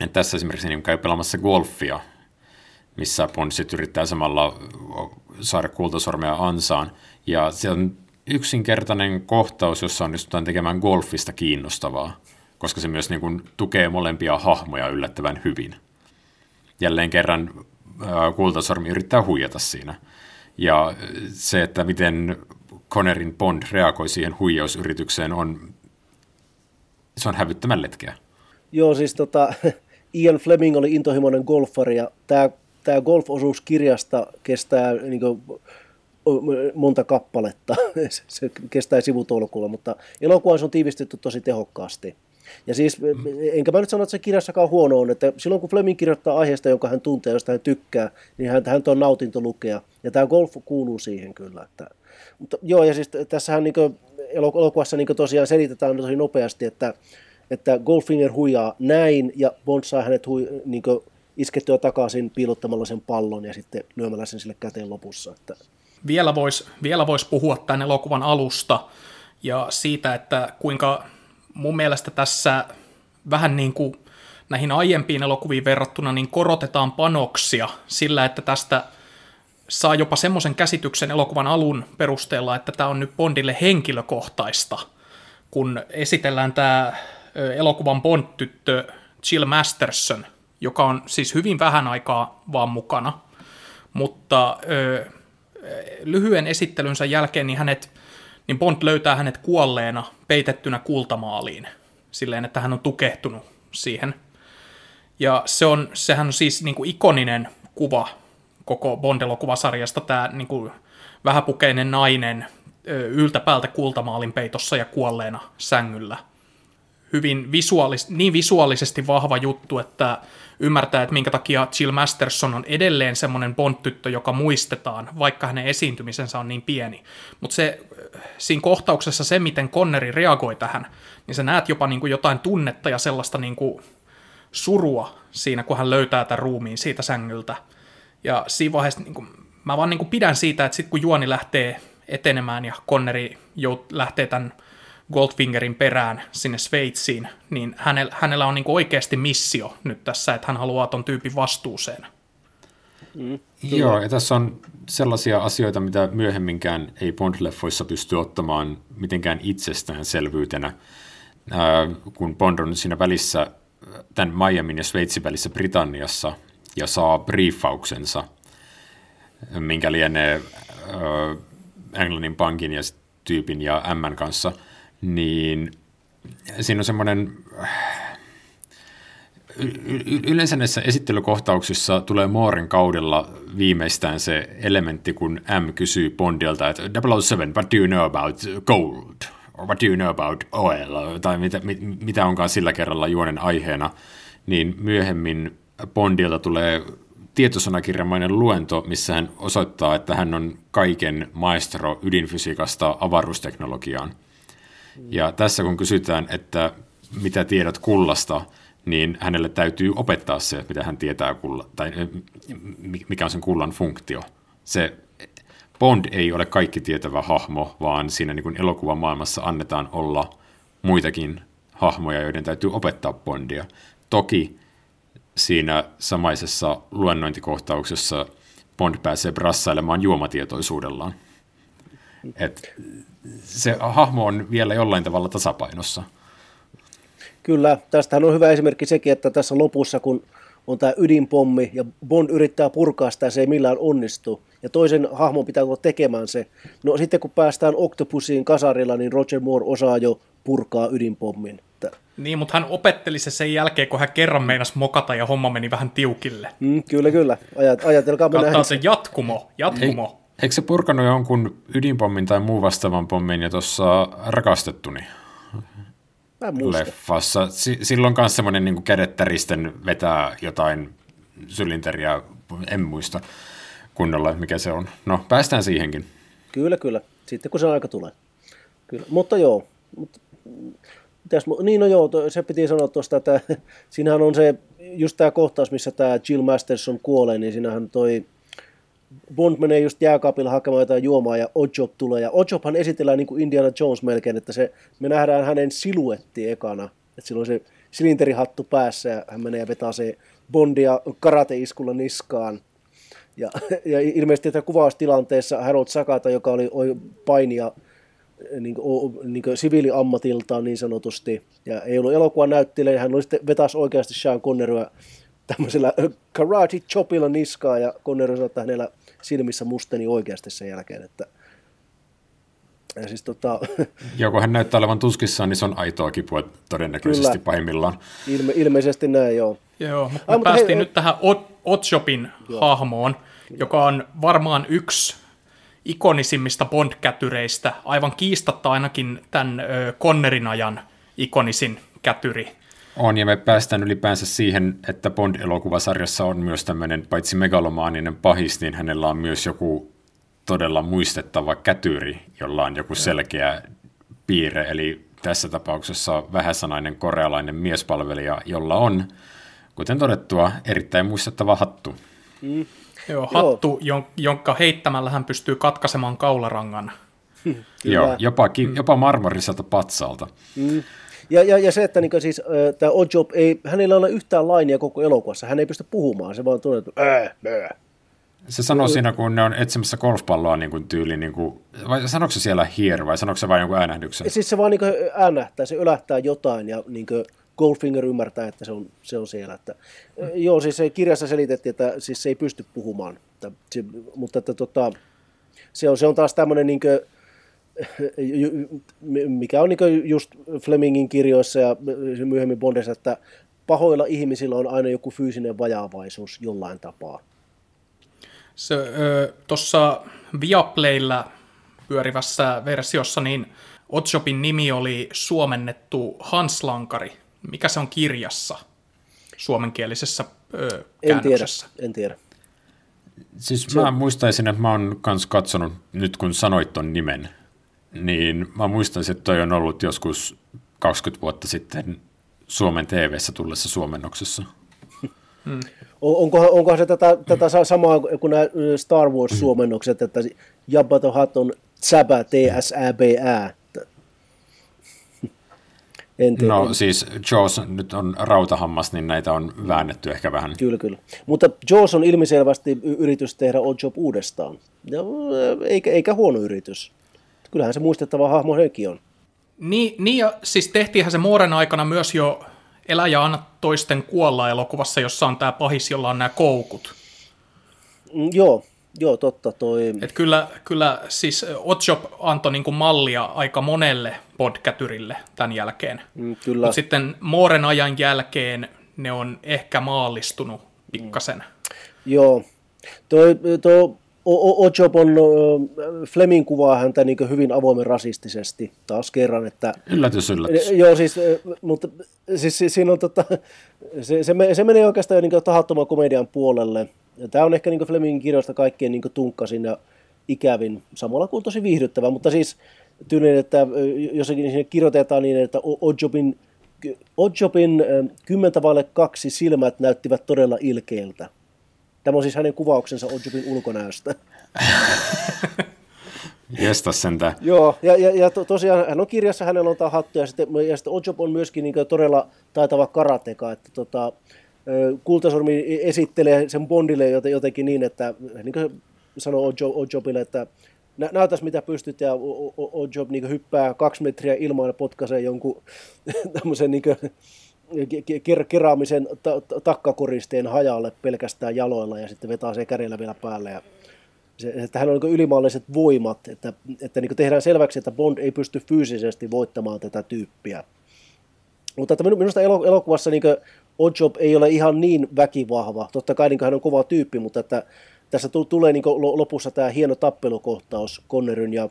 Et tässä esimerkiksi niin käy pelaamassa golfia, missä Bond sitten yrittää samalla saada kultasormea ansaan. Ja se on yksinkertainen kohtaus, jossa onnistutaan tekemään golfista kiinnostavaa, koska se myös niin kuin tukee molempia hahmoja yllättävän hyvin. Jälleen kerran kultasormi yrittää huijata siinä. Ja se, että miten Connerin Bond reagoi siihen huijausyritykseen, on, se on hävyttämän letkeä. Joo, siis tota, Ian Fleming oli intohimoinen golfari ja tämä, tämä golf-osuus kirjasta kestää niin kuin, monta kappaletta. se kestää sivutolkulla, mutta elokuvassa on tiivistetty tosi tehokkaasti. Ja siis, mm. enkä mä nyt sano, että se kirjassakaan huono on, että silloin kun Fleming kirjoittaa aiheesta, jonka hän tuntee, josta hän tykkää, niin hän, hän on nautinto lukea. Ja tämä golf kuuluu siihen kyllä. Että, mutta joo, ja siis tässähän niin elokuvassa niin tosiaan selitetään tosi nopeasti, että, että Goldfinger huijaa näin, ja Bond saa hänet hui, niin iskettyä takaisin piilottamalla sen pallon ja sitten lyömällä sen sille käteen lopussa. Että. Vielä voisi vielä vois puhua tämän elokuvan alusta ja siitä, että kuinka mun mielestä tässä vähän niin kuin näihin aiempiin elokuviin verrattuna niin korotetaan panoksia sillä, että tästä saa jopa semmoisen käsityksen elokuvan alun perusteella, että tämä on nyt Bondille henkilökohtaista, kun esitellään tämä elokuvan Bond-tyttö Jill Masterson, joka on siis hyvin vähän aikaa vaan mukana, mutta ö, lyhyen esittelynsä jälkeen niin hänet niin Bond löytää hänet kuolleena peitettynä kultamaaliin, silleen, että hän on tukehtunut siihen. Ja se on, sehän on siis niin kuin ikoninen kuva koko Bond-elokuvasarjasta, tämä niin kuin vähäpukeinen nainen yltä päältä kultamaalin peitossa ja kuolleena sängyllä. Hyvin visuaalis, niin visuaalisesti vahva juttu, että ymmärtää, että minkä takia Jill Masterson on edelleen semmoinen Bond-tyttö, joka muistetaan, vaikka hänen esiintymisensä on niin pieni. Mutta se, siinä kohtauksessa se, miten Conneri reagoi tähän, niin sä näet jopa niin kuin jotain tunnetta ja sellaista niin kuin surua siinä, kun hän löytää tämän ruumiin siitä sängyltä. Ja siinä vaiheessa niin kuin, mä vaan niin kuin pidän siitä, että sitten kun juoni lähtee etenemään ja Conneri jout, lähtee tämän Goldfingerin perään sinne Sveitsiin, niin hänellä, hänellä on niin oikeasti missio nyt tässä, että hän haluaa ton tyypin vastuuseen. Mm, Joo, ja tässä on sellaisia asioita, mitä myöhemminkään ei Bond-leffoissa pysty ottamaan mitenkään itsestäänselvyytenä. Ää, kun Bond on siinä välissä, tämän Miamin ja Sveitsin välissä Britanniassa, ja saa briefauksensa, minkä lienee ää, Englannin pankin ja tyypin ja M kanssa – niin siinä on semmoinen, yleensä näissä esittelykohtauksissa tulee Moorin kaudella viimeistään se elementti, kun M kysyy Bondilta, että 007, what do you know about gold? Or what do you know about oil? Tai mitä, mitä onkaan sillä kerralla juonen aiheena, niin myöhemmin Bondilta tulee tietosanakirjamainen luento, missä hän osoittaa, että hän on kaiken maestro ydinfysiikasta avaruusteknologiaan. Ja tässä kun kysytään, että mitä tiedät kullasta, niin hänelle täytyy opettaa se, mitä hän tietää kulla, tai mikä on sen kullan funktio. Se Bond ei ole kaikki tietävä hahmo, vaan siinä niin kuin elokuvan maailmassa annetaan olla muitakin hahmoja, joiden täytyy opettaa Bondia. Toki siinä samaisessa luennointikohtauksessa Bond pääsee brassailemaan juomatietoisuudellaan. Et se hahmo on vielä jollain tavalla tasapainossa. Kyllä, tästähän on hyvä esimerkki sekin, että tässä lopussa, kun on tämä ydinpommi ja Bond yrittää purkaa sitä, se ei millään onnistu. Ja toisen hahmon pitää tulla tekemään se. No sitten kun päästään Octopusiin kasarilla, niin Roger Moore osaa jo purkaa ydinpommin. Niin, mutta hän opetteli se sen jälkeen, kun hän kerran meinasi mokata ja homma meni vähän tiukille. Mm, kyllä, kyllä. Ajat, ajatelkaa. Kattaa se jatkumo, jatkumo. Eikö se purkanut jonkun ydinpommin tai muu vastaavan pommin ja tuossa rakastettuni leffassa? S- silloin myös semmoinen niin kädettäristen vetää jotain sylinteriä, en muista kunnolla, mikä se on. No, päästään siihenkin. Kyllä, kyllä. Sitten kun se aika tulee. Kyllä. Mutta joo, mutta Mitäs, niin no joo, se piti sanoa tuosta, että siinähän on se, just tämä kohtaus, missä tämä Jill Masterson kuolee, niin siinähän toi Bond menee just jääkaapilla hakemaan jotain juomaa ja Ojob tulee. Ja Ojobhan esitellään niin kuin Indiana Jones melkein, että se, me nähdään hänen siluetti ekana. Että silloin se silinterihattu päässä ja hän menee ja vetää se Bondia karateiskulla niskaan. Ja, ja ilmeisesti että kuvaustilanteessa Harold Sakata, joka oli, painija niin kuin, niin kuin siviiliammatiltaan niin sanotusti, ja ei ollut elokuvan näyttelijä, hän oli sitten vetäisi oikeasti Sean Conneryä tämmöisellä karate chopilla niskaa, ja Connery sanoi, että hänellä silmissä musteni oikeasti sen jälkeen, että ja siis tota... Joko hän näyttää olevan tuskissaan, niin se on aitoa kipua todennäköisesti Kyllä. pahimmillaan. Ilme, ilmeisesti näin, joo. Joo, mutta Ai, me päästiin hei, nyt tähän Otshopin hahmoon, Kyllä. joka on varmaan yksi ikonisimmista Bond-kätyreistä, aivan kiistatta ainakin tämän Connerin ajan ikonisin kätyri. On, ja me päästään ylipäänsä siihen, että Bond-elokuvasarjassa on myös tämmöinen, paitsi megalomaaninen pahis, niin hänellä on myös joku todella muistettava kätyri, jolla on joku selkeä piirre, eli tässä tapauksessa vähäsanainen korealainen miespalvelija, jolla on, kuten todettua, erittäin muistettava hattu. Mm. Joo, hattu, Joo. jonka heittämällä hän pystyy katkaisemaan kaularangan. Joo, jopa, jopa marmoriselta patsalta. Mm. Ja, ja, ja se, että niin siis, äh, tämä Ojob ei, hänellä ei ole yhtään lainia koko elokuvassa, hän ei pysty puhumaan, se vaan tuntuu, että äh, äh. Se sanoo siinä, kun ne on etsimässä golfpalloa niin kuin tyyli, niin kuin, vai sanoiko se siellä here vai sanoiko se vain jonkun äänähdyksen? Siis se vaan niin äänähtää, se ylähtää jotain ja niin kuin Goldfinger ymmärtää, että se on, se on siellä. Että, mm. Joo, siis se kirjassa selitettiin, että siis se ei pysty puhumaan, että, se, mutta että, tota, se, on, se on taas tämmöinen niin kuin, mikä on niin just Flemingin kirjoissa ja myöhemmin Bondissa, että pahoilla ihmisillä on aina joku fyysinen vajaavaisuus jollain tapaa. Se, tuossa Viaplaylla pyörivässä versiossa, niin Otshopin nimi oli suomennettu Hans Lankari. Mikä se on kirjassa suomenkielisessä ö, En tiedä, en tiedä. Siis se... mä muistaisin, että mä oon kans katsonut, nyt kun sanoit ton nimen, niin mä muistaisin, että toi on ollut joskus 20 vuotta sitten Suomen TV-ssä tullessa suomennoksessa. Hmm. Onkohan, onkohan se tätä, tätä samaa kuin nämä Star Wars-suomennokset, että Jabba the Hutt on Tsaba, T-S-Ä-B-Ä. En tiedä. No siis Jaws nyt on rautahammas, niin näitä on väännetty ehkä vähän. Kyllä, kyllä. Mutta Jaws on ilmiselvästi yritys tehdä Odd Job uudestaan. Ja, eikä, eikä huono yritys. Kyllähän se muistettava hahmo hekin on. Niin, niin ja siis tehtiinhän se Mooren aikana myös jo Elä ja anna toisten kuolla elokuvassa, jossa on tämä pahis, jolla on nämä koukut. Mm, joo, joo, totta toi. Et kyllä, kyllä siis Otshop antoi niinku mallia aika monelle podcatyrille tämän jälkeen. Mm, kyllä. Mut sitten Mooren ajan jälkeen ne on ehkä maallistunut pikkasen. Mm. Joo. Toi, toi Ojob on, Fleming kuvaa häntä niin hyvin avoimen rasistisesti taas kerran. Että, yllätys, yllätys. Joo, siis, mutta siis, siinä on, tota, se, se, se, menee oikeastaan jo niin tahattoman komedian puolelle. Ja tämä on ehkä niin Flemingin kirjoista kaikkein niin tunkkasin ja ikävin, samalla kuin tosi viihdyttävä, mutta siis tyylinen, että jossakin siinä kirjoitetaan niin, että Ojobin, Ojobin kymmentä vaille kaksi silmät näyttivät todella ilkeiltä. Tämä on siis hänen kuvauksensa Ojobin ulkonäöstä. Jesta sentään. Joo, ja, ja, ja to, tosiaan hän on kirjassa, hänellä on tämä hattu, ja sitten, ja sitten Ojob on myöskin niin todella taitava karateka, että tota, Kultasormi esittelee sen Bondille jotenkin niin, että niin kuin sanoo Ojobille, että näytäs mitä pystyt, ja Ojob niin hyppää kaksi metriä ilmaan ja potkaisee jonkun tämmöisen niin ker- keraamisen ta- takkakoristeen hajalle pelkästään jaloilla ja sitten vetää se kädellä vielä päälle. Ja se, että hän on niin ylimaalliset voimat, että, että niin tehdään selväksi, että Bond ei pysty fyysisesti voittamaan tätä tyyppiä. Mutta että minusta elokuvassa niin Oddjob ei ole ihan niin väkivahva. Totta kai niin hän on kova tyyppi, mutta että tässä tulee niin lopussa tämä hieno tappelukohtaus Conneryn ja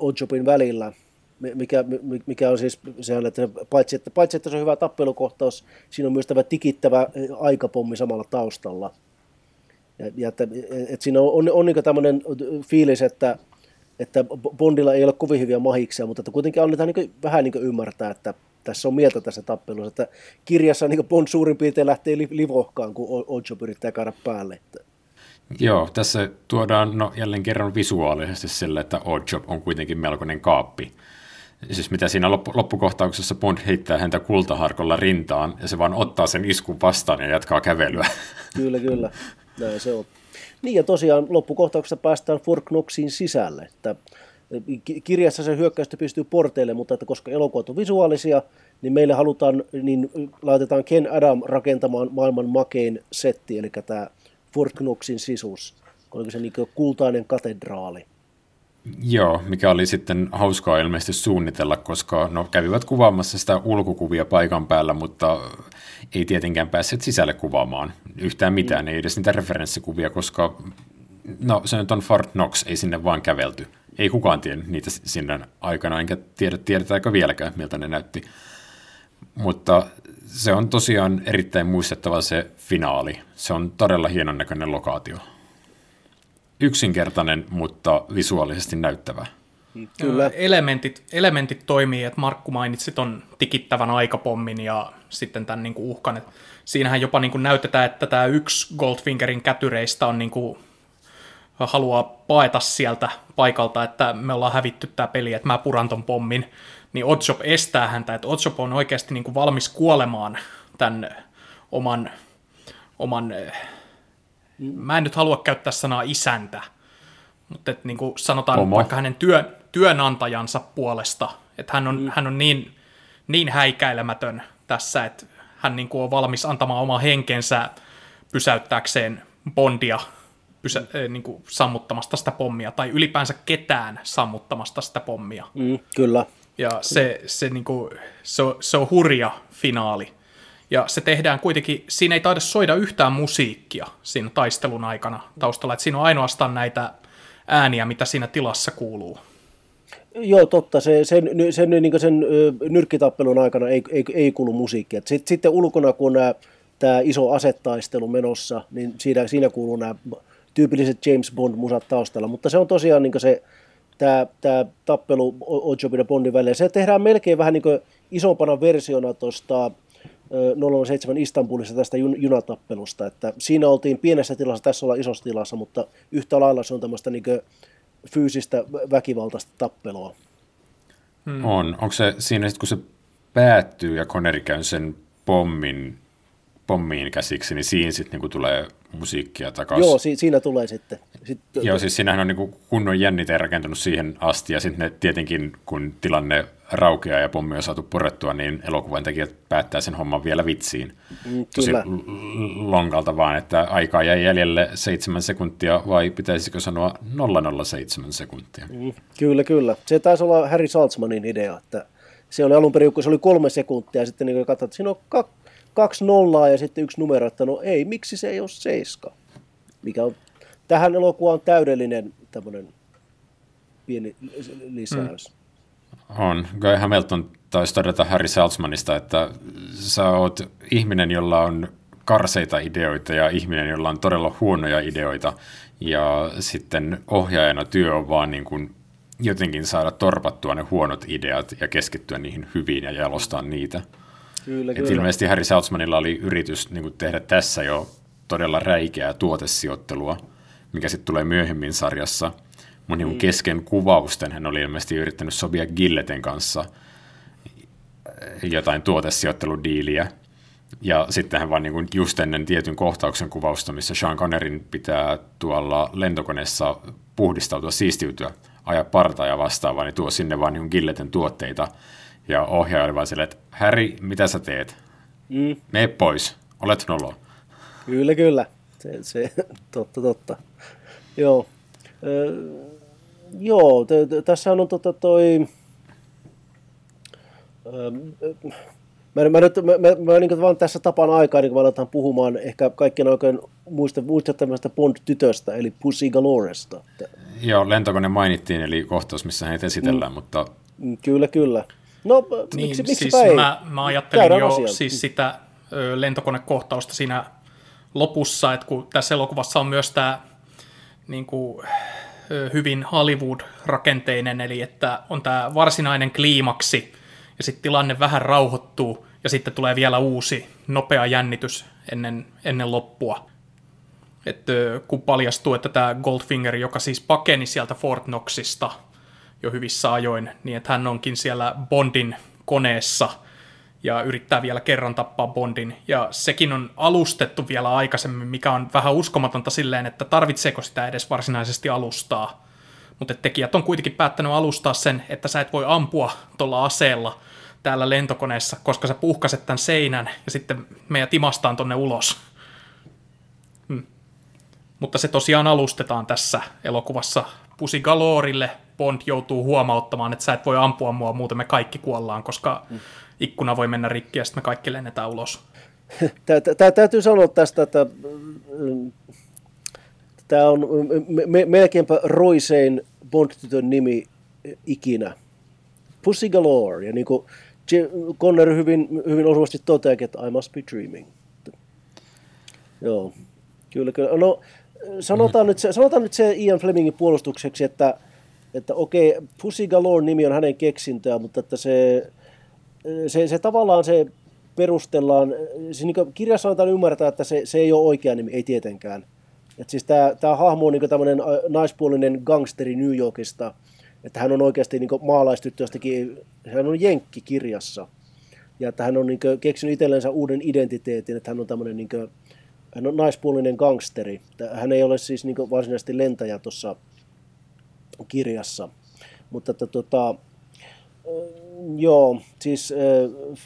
Oddjobin välillä – mikä, mikä on siis sehän, että paitsi, että paitsi että se on hyvä tappelukohtaus, siinä on myös tämä tikittävä aikapommi samalla taustalla. Ja, ja että, että siinä on, on, on niin tämmöinen fiilis, että, että Bondilla ei ole kovin hyviä mahiksia, mutta että kuitenkin annetaan niin vähän niin ymmärtää, että tässä on mieltä tässä tappelussa. Että kirjassa niin Bond suurin piirtein lähtee livohkaan, kun Ojo yrittää käydä päälle. Että. Joo, tässä tuodaan no, jälleen kerran visuaalisesti sille, että Oddjob on kuitenkin melkoinen kaappi siis mitä siinä loppu, loppukohtauksessa Bond heittää häntä kultaharkolla rintaan, ja se vaan ottaa sen iskun vastaan ja jatkaa kävelyä. Kyllä, kyllä. näin se on. Niin ja tosiaan loppukohtauksessa päästään Fort Knoxiin sisälle. Että kirjassa se hyökkäystä pystyy porteille, mutta että koska elokuvat on visuaalisia, niin meille halutaan, niin laitetaan Ken Adam rakentamaan maailman makein setti, eli tämä Fort Knoxin sisus. Oliko se niin kultainen katedraali? Joo, mikä oli sitten hauskaa ilmeisesti suunnitella, koska no, kävivät kuvaamassa sitä ulkokuvia paikan päällä, mutta ei tietenkään päässeet sisälle kuvaamaan yhtään mitään, ei edes niitä referenssikuvia, koska no, se nyt on Fort Knox, ei sinne vaan kävelty. Ei kukaan tiennyt niitä sinne aikana, enkä tiedä, tiedetäänkö vieläkään, miltä ne näytti. Mutta se on tosiaan erittäin muistettava se finaali. Se on todella hienon näköinen lokaatio yksinkertainen, mutta visuaalisesti näyttävä. Kyllä. Elementit, elementit toimii, että Markku mainitsi ton tikittävän aikapommin ja sitten tämän niin kuin uhkan. Että siinähän jopa niin kuin näytetään, että tämä yksi Goldfingerin kätyreistä on niin kuin, haluaa paeta sieltä paikalta, että me ollaan hävitty tämä peli, että mä puran ton pommin. Niin Oddjob estää häntä, että Oddjob on oikeasti niin kuin valmis kuolemaan tämän oman, oman mä en nyt halua käyttää sanaa isäntä, mutta että niin kuin sanotaan Omo. vaikka hänen työ, työnantajansa puolesta, että hän on, mm. hän on niin, niin häikäilemätön tässä, että hän niin kuin on valmis antamaan oma henkensä pysäyttääkseen Bondia pysä, mm. niin kuin sammuttamasta sitä pommia, tai ylipäänsä ketään sammuttamasta sitä pommia. Mm, kyllä. Ja se, se, niin kuin, se, on, se on hurja finaali. Ja se tehdään kuitenkin, siinä ei taida soida yhtään musiikkia siinä taistelun aikana taustalla, että siinä on ainoastaan näitä ääniä, mitä siinä tilassa kuuluu. Joo, totta. Se, sen, sen, niin sen nyrkkitappelun aikana ei, ei, ei kuulu musiikkia. Sitten, sitten ulkona, kun nämä, tämä iso asettaistelu menossa, niin siinä, siinä kuuluu nämä tyypilliset James Bond-musat taustalla. Mutta se on tosiaan niin se, tämä, tämä tappelu Ojobin ja Bondin välillä. Se tehdään melkein vähän niin isompana versiona tuosta 007 Istanbulissa tästä jun- junatappelusta, että siinä oltiin pienessä tilassa, tässä ollaan isossa tilassa, mutta yhtä lailla se on tämmöistä niin fyysistä väkivaltaista tappelua. Hmm. On. Onko se siinä sitten, kun se päättyy ja Connery käy sen pommin, pommiin käsiksi, niin siinä sitten niinku tulee musiikkia takaisin. Joo, si- siinä tulee sitten. sitten Joo, siis siinähän on niinku kunnon jännite rakentunut siihen asti, ja sitten tietenkin, kun tilanne raukeaa ja pommi on saatu purettua, niin elokuvan tekijät päättää sen homman vielä vitsiin. Mm, Tosi lonkalta vaan, että aikaa jäi jäljelle seitsemän sekuntia, vai pitäisikö sanoa 007 sekuntia? Mm, kyllä, kyllä. Se taisi olla Harry Saltzmanin idea, että se oli alun perin, kun se oli kolme sekuntia, ja sitten niin katsoit, että siinä on kaksi nollaa ja sitten yksi numero, että no ei, miksi se ei ole seiska? Mikä on, tähän elokuvaan täydellinen tämmöinen pieni lisäys. Mm. On. Guy Hamilton taisi todeta Harry Salzmanista, että sä oot ihminen, jolla on karseita ideoita ja ihminen, jolla on todella huonoja ideoita. Ja sitten ohjaajana työ on vaan niin kuin jotenkin saada torpattua ne huonot ideat ja keskittyä niihin hyviin ja jalostaa niitä. Kyllä, Et kyllä. Ilmeisesti Harry Saltzmanilla oli yritys niin kuin tehdä tässä jo todella räikeää tuotesijoittelua, mikä sitten tulee myöhemmin sarjassa – mun niin. kesken kuvausten hän oli ilmeisesti yrittänyt sopia Gilleten kanssa jotain tuotesijoitteludiiliä. Ja sitten hän vaan niin kuin just ennen tietyn kohtauksen kuvausta, missä Sean Connerin pitää tuolla lentokoneessa puhdistautua, siistiytyä, ajaa partaa ja vastaavaa, niin tuo sinne vaan niin Gilleten tuotteita. Ja ohjaaja oli vaan silleen, että Harry, mitä sä teet? Mm. Mene pois, olet nolo. Kyllä, kyllä. Se, se, totta, totta. Joo. Joo, t- t- tässä on tota toi... Mä, mä, nyt, mä, mä, mä niin vaan tässä tapaan aikaa, niin kun me aletaan puhumaan ehkä kaikkien oikein muista, muista tämmöistä Bond-tytöstä, eli Pussy Galoresta. Joo, lentokone mainittiin, eli kohtaus, missä hänet esitellään, mm. mutta... Mm, kyllä, kyllä. No, niin, miksi, miksi siis ei? Mä, mä ajattelin jo asiaan. siis sitä ö, lentokonekohtausta siinä lopussa, että kun tässä elokuvassa on myös tämä niin kuin, hyvin Hollywood-rakenteinen, eli että on tämä varsinainen kliimaksi, ja sitten tilanne vähän rauhoittuu, ja sitten tulee vielä uusi nopea jännitys ennen, ennen loppua. Et, kun paljastuu, että tämä Goldfinger, joka siis pakeni sieltä Fort Knoxista jo hyvissä ajoin, niin että hän onkin siellä Bondin koneessa, ja yrittää vielä kerran tappaa Bondin. Ja sekin on alustettu vielä aikaisemmin, mikä on vähän uskomatonta silleen, että tarvitseeko sitä edes varsinaisesti alustaa. Mutta tekijät on kuitenkin päättänyt alustaa sen, että sä et voi ampua tuolla aseella täällä lentokoneessa, koska sä puhkaset tämän seinän ja sitten meidän timastaan tonne ulos. Hmm. Mutta se tosiaan alustetaan tässä elokuvassa Pusi Galorille. Bond joutuu huomauttamaan, että sä et voi ampua mua, muuten me kaikki kuollaan, koska hmm. Ikkuna voi mennä rikki ja sitten me kaikki lennetään ulos. Tämä täytyy sanoa tästä, että tämä on melkeinpä roisein Bond-tytön nimi ikinä. Pussy Galore. Ja niin kuin Conner hyvin, hyvin osuvasti toteaa, että I must be dreaming. Joo, kyllä, kyllä. No, sanotaan, mm. nyt se, sanotaan nyt se Ian Flemingin puolustukseksi, että, että okei, Pussy Galore-nimi on hänen keksintöä, mutta että se, se, se tavallaan se perustellaan, se niin kirjassa annetaan ymmärtää, että se, se ei ole oikea nimi, ei tietenkään. Et siis tämä, hahmo on niin tämmöinen naispuolinen gangsteri New Yorkista, että hän on oikeasti niin maalaistyttö jostakin, hän on jenkki kirjassa. Ja että hän on niin keksinyt itsellensä uuden identiteetin, että hän on tämmöinen niin kuin, hän on naispuolinen gangsteri. Hän ei ole siis niin varsinaisesti lentäjä tuossa kirjassa. Mutta että, tota, joo, siis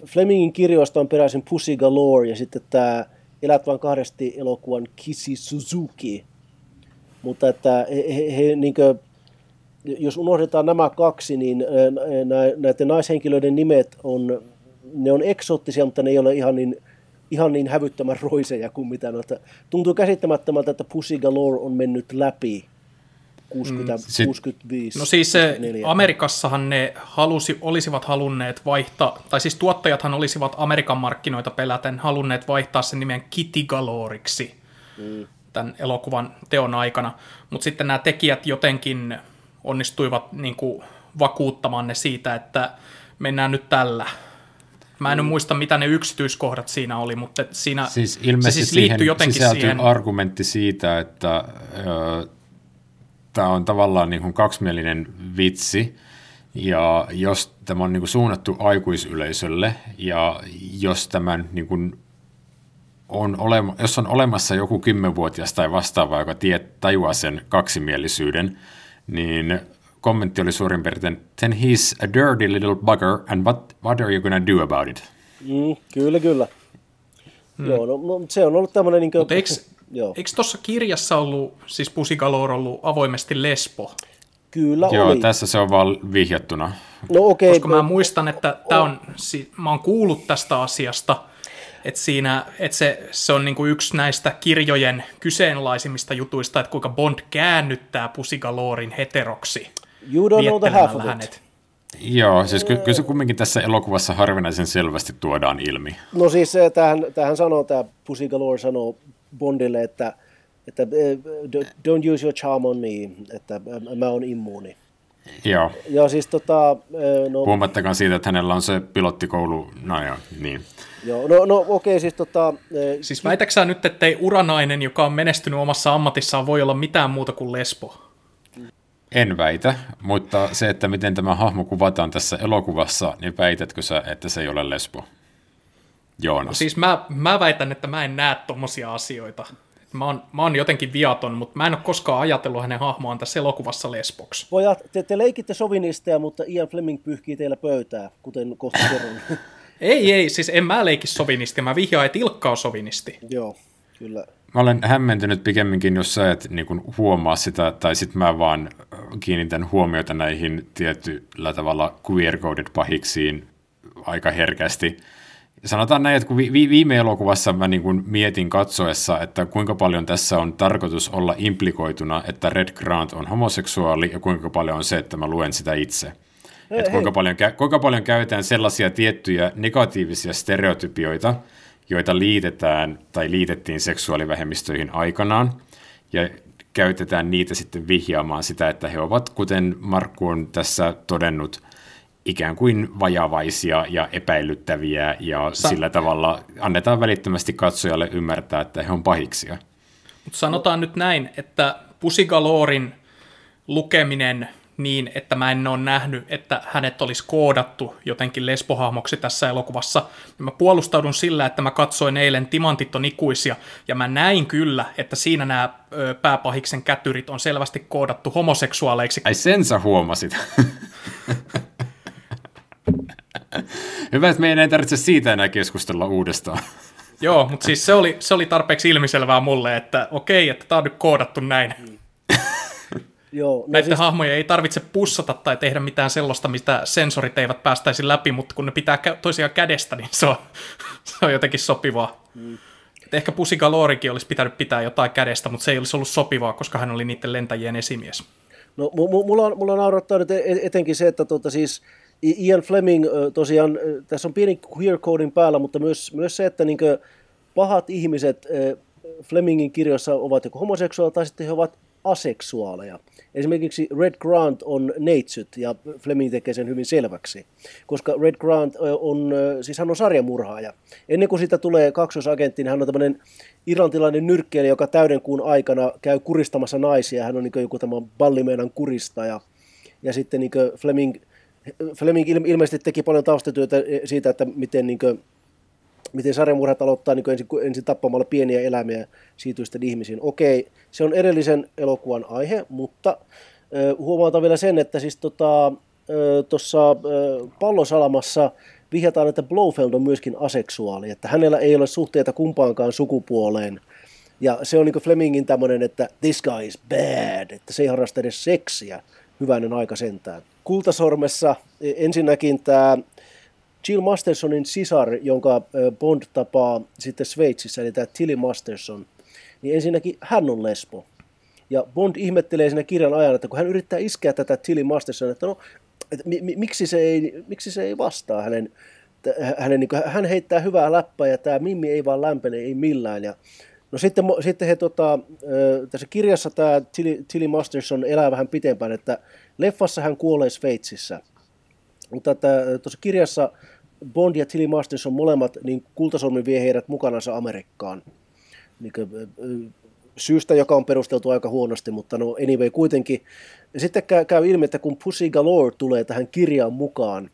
Flemingin kirjoista on peräisin Pussy Galore ja sitten tämä Elät vain kahdesti elokuvan Kissy Suzuki. Mutta että he, he, niin kuin, jos unohdetaan nämä kaksi, niin näiden naishenkilöiden nimet on, ne on eksoottisia, mutta ne ei ole ihan niin, ihan niin hävyttömän roiseja kuin mitä noita. Tuntuu käsittämättömältä, että Pussy Galore on mennyt läpi 60, mm, 65. No siis se, Amerikassahan ne halusi, olisivat halunneet vaihtaa, tai siis tuottajathan olisivat Amerikan markkinoita peläten halunneet vaihtaa sen nimen Kitty Galoriksi mm. tämän elokuvan teon aikana, mutta sitten nämä tekijät jotenkin onnistuivat niin kuin, vakuuttamaan ne siitä, että mennään nyt tällä. Mä en mm. muista, mitä ne yksityiskohdat siinä oli, mutta siinä siis ilmeisesti se siis liittyi jotenkin siihen... argumentti siitä, että ö, tämä on tavallaan niin kuin kaksimielinen vitsi, ja jos tämä on niin kuin suunnattu aikuisyleisölle, ja jos tämän niin kuin on olema, jos on olemassa joku kymmenvuotias tai vastaava, joka tie, tajuaa sen kaksimielisyyden, niin kommentti oli suurin piirtein, then he's a dirty little bugger, and what, what are you gonna do about it? Mm, kyllä, kyllä. Hmm. Joo, no, no, se on ollut tämmöinen... Niin kuin, eikö, eikö tuossa kirjassa ollut, siis Pusikalor ollut avoimesti lesbo? Kyllä Joo, oli. tässä se on vaan vihjattuna. No okei. Okay, Koska mä muistan, että tää on, mä oon kuullut tästä asiasta, että siinä, että se, se on niinku yksi näistä kirjojen kyseenalaisimmista jutuista, että kuinka Bond käännyttää Pusigalorin heteroksi. You don't know the half of hänet. Joo, siis ky- kyllä se kumminkin tässä elokuvassa harvinaisen selvästi tuodaan ilmi. No siis tähän, tähän sanoo, tämä Pussy Galore sanoo Bondille, että, että eh, don't use your charm on me, että mä oon immuuni. Joo. Ja siis tota... Eh, no, Puhumattakaan siitä, että hänellä on se pilottikoulu, no joo, niin. Joo, no, no okei, okay, siis tota... Eh, siis väitäksä nyt, ettei uranainen, joka on menestynyt omassa ammatissaan, voi olla mitään muuta kuin lesbo? En väitä, mutta se, että miten tämä hahmo kuvataan tässä elokuvassa, niin väitätkö sä, että se ei ole lesbo? Joonas. No siis mä, mä väitän, että mä en näe tommosia asioita. Mä oon, mä oon jotenkin viaton, mutta mä en ole koskaan ajatellut hänen hahmoaan tässä elokuvassa lesboksi. Pojat, te, te leikitte sovinisteja, mutta Ian Fleming pyyhkii teillä pöytää, kuten kohta kerron. ei, ei, siis en mä leiki sovinisti, mä vihjaan, että Ilkka on sovinisti. Joo, kyllä. Mä olen hämmentynyt pikemminkin, jos sä et niin kuin, huomaa sitä, tai sitten mä vaan kiinnitän huomiota näihin tietyllä tavalla queer-coded pahiksiin aika herkästi. Sanotaan näin, että kun vi- viime elokuvassa mä niin kuin mietin katsoessa, että kuinka paljon tässä on tarkoitus olla implikoituna, että Red Grant on homoseksuaali, ja kuinka paljon on se, että mä luen sitä itse. Että kuinka, paljon, kuinka paljon käytetään sellaisia tiettyjä negatiivisia stereotypioita, joita liitetään tai liitettiin seksuaalivähemmistöihin aikanaan, ja käytetään niitä sitten vihjaamaan sitä, että he ovat, kuten Markku on tässä todennut, ikään kuin vajavaisia ja epäilyttäviä, ja Sa- sillä tavalla annetaan välittömästi katsojalle ymmärtää, että he on pahiksia. Mutta sanotaan nyt näin, että Pusigalorin lukeminen niin, että mä en ole nähnyt, että hänet olisi koodattu jotenkin lesbohahmoksi tässä elokuvassa. Mä puolustaudun sillä, että mä katsoin eilen Timantit on ikuisia, ja mä näin kyllä, että siinä nämä pääpahiksen kätyrit on selvästi koodattu homoseksuaaleiksi. Ai sen sä huomasit. Hyvä, että meidän ei tarvitse siitä enää keskustella uudestaan. Joo, mutta siis se oli, se oli tarpeeksi ilmiselvää mulle, että okei, että tämä on nyt koodattu näin. Joo, no Näiden siis... hahmoja ei tarvitse pussata tai tehdä mitään sellaista, mistä sensorit eivät päästäisi läpi, mutta kun ne pitää toisiaan kädestä, niin se on, se on jotenkin sopivaa. Mm. Ehkä Pussy Galorikin olisi pitänyt pitää jotain kädestä, mutta se ei olisi ollut sopivaa, koska hän oli niiden lentäjien esimies. No, m- mulla, on, mulla on naurattaa nyt e-, etenkin se, että tuota, siis Ian Fleming tosiaan, tässä on pieni queer coding päällä, mutta myös, myös se, että niin pahat ihmiset Flemingin kirjoissa ovat joko homoseksuaaleja tai sitten he ovat aseksuaaleja. Esimerkiksi Red Grant on neitsyt ja Fleming tekee sen hyvin selväksi, koska Red Grant on, siis hän on sarjamurhaaja. Ennen kuin siitä tulee kaksosagentti, niin hän on tämmöinen irlantilainen nyrkkeilijä, joka täyden kuun aikana käy kuristamassa naisia. Hän on niin joku tämä ballimeenan kuristaja. Ja sitten niin Fleming, Fleming ilmeisesti teki paljon taustatyötä siitä, että miten niin kuin, miten sarjamurhat aloittaa niin ensin, ensin tappamalla pieniä eläimiä siityisten ihmisiin. Okei, se on edellisen elokuvan aihe, mutta äh, huomautan vielä sen, että siis tota, tuossa äh, pallosalamassa vihjataan, että Blofeld on myöskin aseksuaali, että hänellä ei ole suhteita kumpaankaan sukupuoleen. Ja se on niin Flemingin tämmöinen, että this guy is bad, että se ei harrasta edes seksiä. Hyvänen aika sentään. Kultasormessa e, ensinnäkin tämä Jill Mastersonin sisar, jonka Bond tapaa sitten Sveitsissä, eli tämä Tilly Masterson, niin ensinnäkin hän on lesbo. Ja Bond ihmettelee siinä kirjan ajan, että kun hän yrittää iskeä tätä Tilly Mastersonia, että no, että mi, mi, miksi, se ei, miksi se ei vastaa hänen, hänen niin kuin, hän heittää hyvää läppää ja tämä Mimmi ei vaan lämpene, ei millään. Ja, no sitten, sitten he, tota, tässä kirjassa tämä Tilly, Tilly Masterson elää vähän pitempään, että leffassa hän kuolee Sveitsissä. Mutta tuossa kirjassa Bond ja Tilly Masters on molemmat, niin kultasolmi vie heidät mukanansa Amerikkaan. Niin syystä, joka on perusteltu aika huonosti, mutta no anyway kuitenkin. Sitten käy, ilmi, että kun Pussy Galore tulee tähän kirjaan mukaan,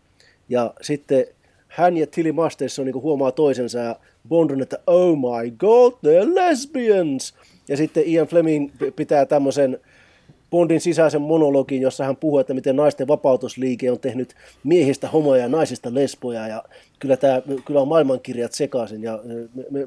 ja sitten hän ja Tilly Masters on, niin huomaa toisensa, ja Bond on, että oh my god, they're lesbians! Ja sitten Ian Fleming pitää tämmöisen Bondin sisäisen monologin, jossa hän puhuu, että miten naisten vapautusliike on tehnyt miehistä homoja ja naisista lesboja ja kyllä, tämä, kyllä on maailmankirjat sekaisin ja me, me,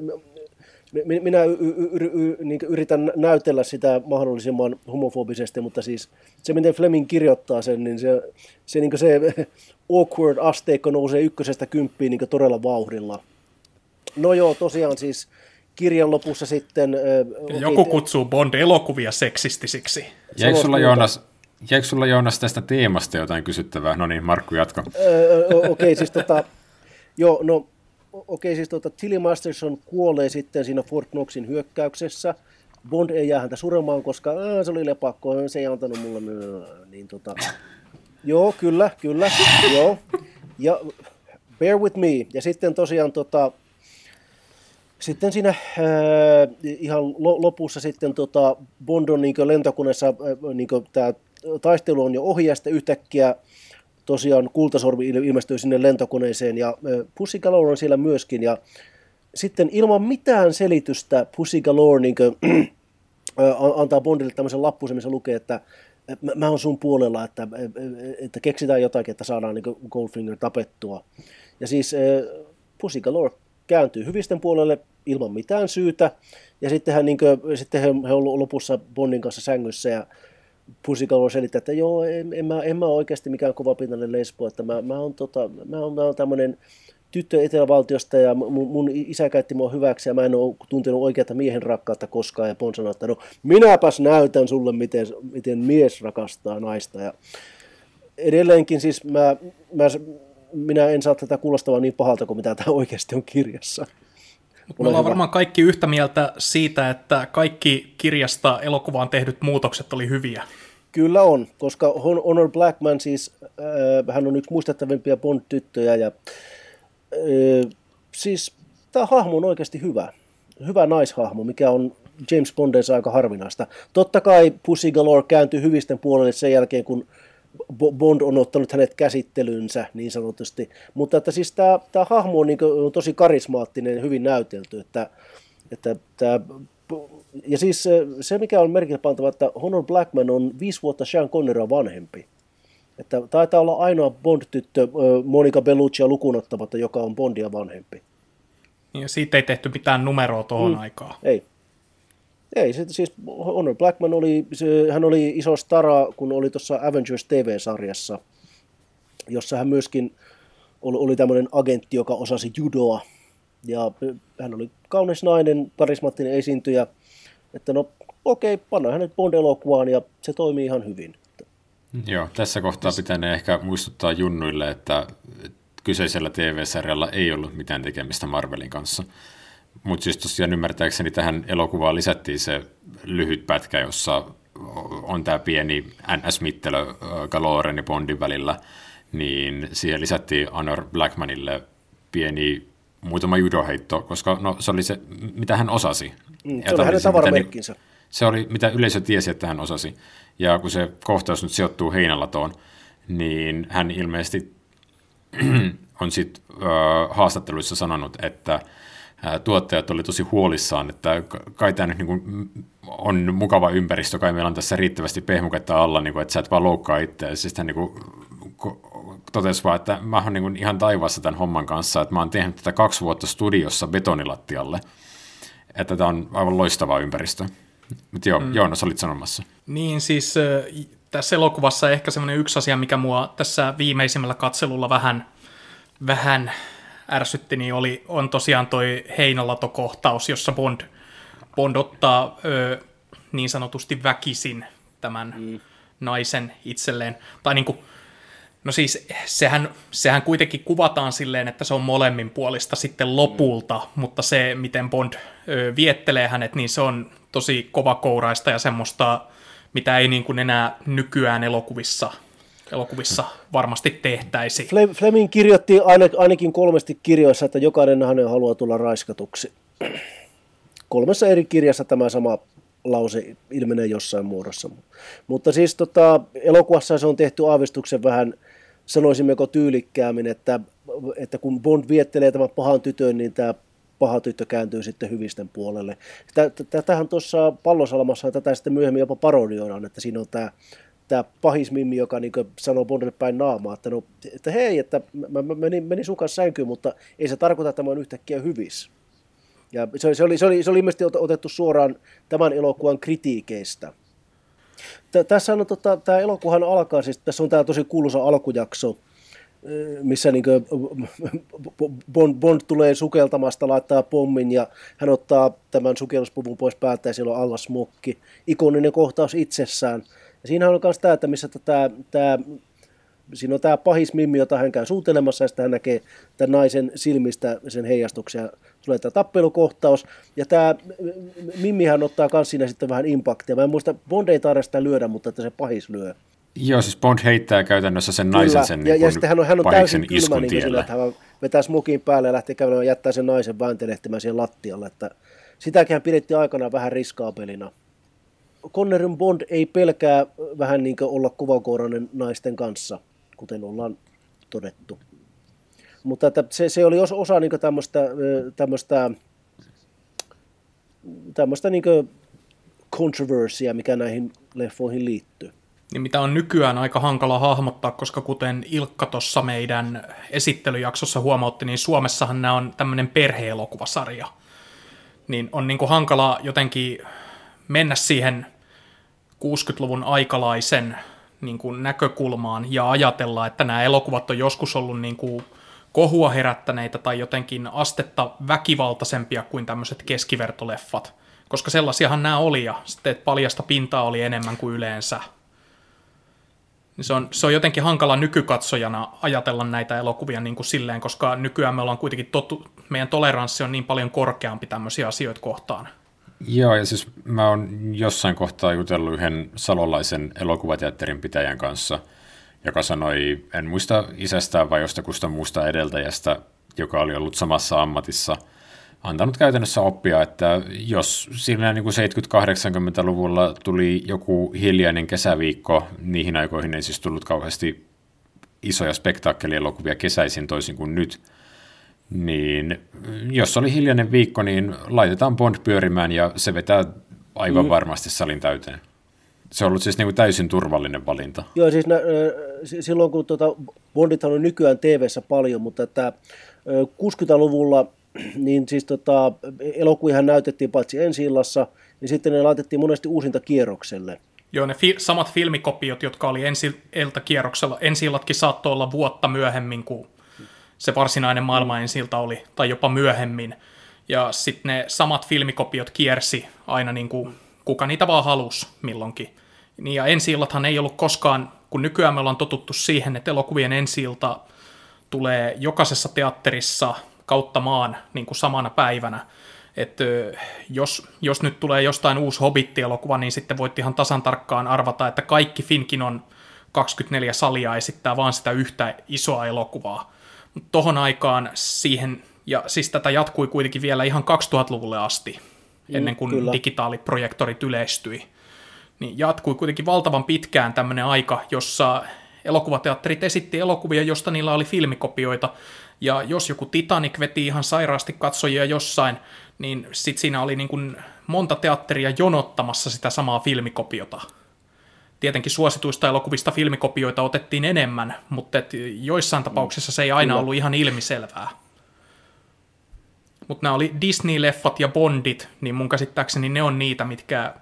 me, minä y, y, y, niin yritän näytellä sitä mahdollisimman homofobisesti, mutta siis se, miten Fleming kirjoittaa sen, niin se, se, niin se awkward-asteikko nousee ykkösestä kymppiin niin todella vauhdilla. No joo, tosiaan siis kirjan lopussa sitten... Okay, Joku kutsuu Bond-elokuvia seksistisiksi. Jäikö sulla, Joonas, jäikö sulla Joonas tästä teemasta jotain kysyttävää? No niin, Markku, jatka. Okei, okay, siis tota, joo, no, okei, okay, siis tota, Tilly Masterson kuolee sitten siinä Fort Knoxin hyökkäyksessä. Bond ei jää häntä suremaan, koska äh, se oli lepakko, se ei antanut mulle, niin tota, joo, kyllä, kyllä, joo, ja bear with me, ja sitten tosiaan tota, sitten siinä äh, ihan lopussa sitten tota Bondon niin lentokoneessa äh, niin tämä taistelu on jo ohi ja sitten yhtäkkiä tosiaan kultasormi ilmestyy sinne lentokoneeseen ja äh, Pussy Galore on siellä myöskin ja sitten ilman mitään selitystä Pussy Galore niin kuin, äh, antaa Bondille tämmöisen lappusen, missä lukee, että mä, mä oon sun puolella, että, että keksitään jotakin, että saadaan niin Goldfinger tapettua. Ja siis äh, Pussy Galore kääntyy hyvisten puolelle ilman mitään syytä, ja sitten hän, niin kuin, sitten he, he on lopussa Bondin kanssa sängyssä, ja Pusikalo selittää, että joo, en, en, mä, en mä oikeasti mikään kovapintainen lesbo, että mä, mä oon, tota, mä oon, mä oon tämmöinen tyttö Etelävaltiosta ja mun, mun isä käytti mua hyväksi ja mä en ole tuntenut oikeata miehen rakkautta koskaan ja Bond sanoi, että no minäpäs näytän sulle, miten, miten mies rakastaa naista. Ja edelleenkin siis mä, mä minä en saa tätä kuulostavaa niin pahalta kuin mitä tämä oikeasti on kirjassa. Mutta me ollaan hyvä. varmaan kaikki yhtä mieltä siitä, että kaikki kirjasta elokuvaan tehdyt muutokset oli hyviä. Kyllä on, koska Honor Blackman siis, äh, hän on yksi muistettavimpia Bond-tyttöjä ja äh, siis tämä hahmo on oikeasti hyvä. Hyvä naishahmo, mikä on James Bondeissa aika harvinaista. Totta kai Pussy Galore kääntyi hyvisten puolelle sen jälkeen, kun Bond on ottanut hänet käsittelynsä niin sanotusti. Mutta että siis tämä, tämä hahmo on, niin kuin, tosi karismaattinen ja hyvin näytelty. Että, että tämä, ja siis se, mikä on merkillä pantava, että Honor Blackman on viisi vuotta Sean Conneria vanhempi. Että taitaa olla ainoa Bond-tyttö Monica Belluccia lukunottamatta, joka on Bondia vanhempi. Ja siitä ei tehty mitään numeroa tuohon mm. aikaan. Ei. Ei, se, siis Honor Blackman oli, se, hän oli iso stara, kun oli tuossa Avengers TV-sarjassa, jossa hän myöskin oli, oli tämmöinen agentti, joka osasi judoa. Ja hän oli kaunis nainen, karismaattinen esiintyjä. Että no okei, okay, panna hänet Bond-elokuvaan ja se toimii ihan hyvin. Joo, tässä kohtaa pitää ehkä muistuttaa junnuille, että kyseisellä TV-sarjalla ei ollut mitään tekemistä Marvelin kanssa. Mutta siis tosiaan ymmärtääkseni tähän elokuvaan lisättiin se lyhyt pätkä, jossa on tämä pieni NS-mittelö Galoren ja Bondin välillä, niin siihen lisättiin Honor Blackmanille pieni muutama judoheitto, koska no, se oli se, mitä hän osasi. Mm, se oli hänen tavaramerkkinsä. Se oli, mitä yleisö tiesi, että hän osasi. Ja kun se kohtaus nyt sijoittuu heinälatoon, niin hän ilmeisesti on sitten haastatteluissa sanonut, että tuottajat oli tosi huolissaan, että kai tämä nyt niin kuin on mukava ympäristö, kai meillä on tässä riittävästi pehmuketta alla, niin kuin, että sä et vaan loukkaa itseä. Siis hän niin kuin, totesi vaan, että mä oon niin ihan taivaassa tämän homman kanssa, että mä oon tehnyt tätä kaksi vuotta studiossa betonilattialle, että tämä on aivan loistava ympäristö. Mutta joo, mm. Joonas olit sanomassa. Niin siis tässä elokuvassa ehkä semmoinen yksi asia, mikä mua tässä viimeisimmällä katselulla vähän, vähän ärsytti, niin oli, on tosiaan toi heinälato-kohtaus, jossa Bond, Bond ottaa ö, niin sanotusti väkisin tämän mm. naisen itselleen. Tai niin kuin, no siis sehän, sehän kuitenkin kuvataan silleen, että se on molemmin puolista sitten lopulta, mm. mutta se, miten Bond ö, viettelee hänet, niin se on tosi kovakouraista ja semmoista, mitä ei niin kuin enää nykyään elokuvissa elokuvissa varmasti tehtäisi. Fleming kirjoitti ainakin kolmesti kirjoissa, että jokainen hänen haluaa tulla raiskatuksi. Kolmessa eri kirjassa tämä sama lause ilmenee jossain muodossa. Mutta siis tota, elokuvassa se on tehty aavistuksen vähän, sanoisimmeko tyylikkäämmin, että, että kun Bond viettelee tämän pahan tytön, niin tämä paha tyttö kääntyy sitten hyvisten puolelle. Tätähän tuossa pallosalmassa tätä sitten myöhemmin jopa parodioidaan, että siinä on tämä tämä pahis mimmi, joka niin sanoo Bondille päin naamaa, että, no, että hei, että mä, mä menin, menin sun kanssa sänkyyn, mutta ei se tarkoita, että mä oon yhtäkkiä hyvissä. Ja se, se, oli, se, oli, se oli ilmeisesti otettu suoraan tämän elokuvan kritiikeistä. Tässä on tota, tämä elokuhan alkaa, siis tässä on tämä tosi kuuluisa alkujakso, missä niin Bond, Bond tulee sukeltamasta, laittaa pommin ja hän ottaa tämän sukelluspuvun pois päältä ja siellä on alla smokki. Ikoninen kohtaus itsessään. Ja siinä on myös tämä, että missä tämä, tämä siinä on tämä pahis mimmi, jota hän käy suutelemassa, ja sitten hän näkee tämän naisen silmistä sen heijastuksia. Tulee tämä tappelukohtaus, ja tämä mimmihän ottaa myös siinä sitten vähän impaktia. Mä en muista, Bond ei tarvitse sitä lyödä, mutta että se pahis lyö. Joo, siis Bond heittää käytännössä sen Kyllä. naisen sen ja, niin ja sitten hän on, hän on täysin kylmä, niin sillä, että hän vetää smokin päälle ja lähtee kävelemään ja jättää sen naisen vääntelehtimään siihen lattialle. Että sitäkin pidettiin aikana vähän riskaapelina. Connerin Bond ei pelkää vähän niin kuin olla kuvakourainen naisten kanssa, kuten ollaan todettu. Mutta että se, se oli osa niin tämmöistä, tämmöistä, tämmöistä niin controversia, mikä näihin leffoihin liittyy. Niin mitä on nykyään aika hankala hahmottaa, koska kuten Ilkka tuossa meidän esittelyjaksossa huomautti, niin Suomessahan nämä on tämmöinen perheelokuvasarja. Niin on niin kuin hankala jotenkin mennä siihen 60-luvun aikalaisen niin kuin näkökulmaan ja ajatella, että nämä elokuvat on joskus ollut niin kuin kohua herättäneitä tai jotenkin astetta väkivaltaisempia kuin tämmöiset keskivertoleffat. Koska sellaisiahan nämä oli ja sitten paljasta pintaa oli enemmän kuin yleensä. Niin se on, se on jotenkin hankala nykykatsojana ajatella näitä elokuvia niin kuin silleen, koska nykyään me ollaan kuitenkin totu, meidän toleranssi on niin paljon korkeampi tämmöisiä asioita kohtaan. Joo, ja siis mä oon jossain kohtaa jutellut yhden salolaisen elokuvateatterin pitäjän kanssa, joka sanoi, en muista isästään vai jostakusta muusta edeltäjästä, joka oli ollut samassa ammatissa, antanut käytännössä oppia, että jos siinä niin 70-80-luvulla tuli joku hiljainen kesäviikko, niihin aikoihin ei siis tullut kauheasti isoja spektaakkelielokuvia kesäisin toisin kuin nyt, niin jos oli hiljainen viikko, niin laitetaan Bond pyörimään ja se vetää aivan mm. varmasti salin täyteen. Se on ollut siis niin kuin täysin turvallinen valinta. Joo, siis nä, silloin kun tuota, Bondit on nykyään tv paljon, mutta että 60-luvulla niin siis tota, elokuvihan näytettiin paitsi ensi illassa, niin sitten ne laitettiin monesti uusinta kierrokselle. Joo, ne fi- samat filmikopiot, jotka oli ensi kierroksella, ensi illatkin saattoi olla vuotta myöhemmin kuin se varsinainen maailma ensi oli, tai jopa myöhemmin. Ja sitten ne samat filmikopiot kiersi aina niin kuin kuka niitä vaan halusi milloinkin. Niin ja ensi ei ollut koskaan, kun nykyään me ollaan totuttu siihen, että elokuvien ensi tulee jokaisessa teatterissa kautta maan niin kuin samana päivänä. Että jos, jos nyt tulee jostain uusi Hobbit-elokuva, niin sitten voit ihan tasan tarkkaan arvata, että kaikki Finkin on 24 salia esittää vaan sitä yhtä isoa elokuvaa. Tohon aikaan siihen, ja siis tätä jatkui kuitenkin vielä ihan 2000-luvulle asti, ennen kuin Kyllä. digitaaliprojektorit yleistyi. Niin jatkui kuitenkin valtavan pitkään tämmöinen aika, jossa elokuvateatterit esitti elokuvia, josta niillä oli filmikopioita, ja jos joku Titanic veti ihan sairaasti katsojia jossain, niin sit siinä oli niin kuin monta teatteria jonottamassa sitä samaa filmikopiota. Tietenkin suosituista elokuvista filmikopioita otettiin enemmän, mutta et joissain tapauksissa se ei aina ollut ihan ilmiselvää. Mutta nämä oli Disney-leffat ja Bondit, niin mun käsittääkseni ne on niitä, mitkä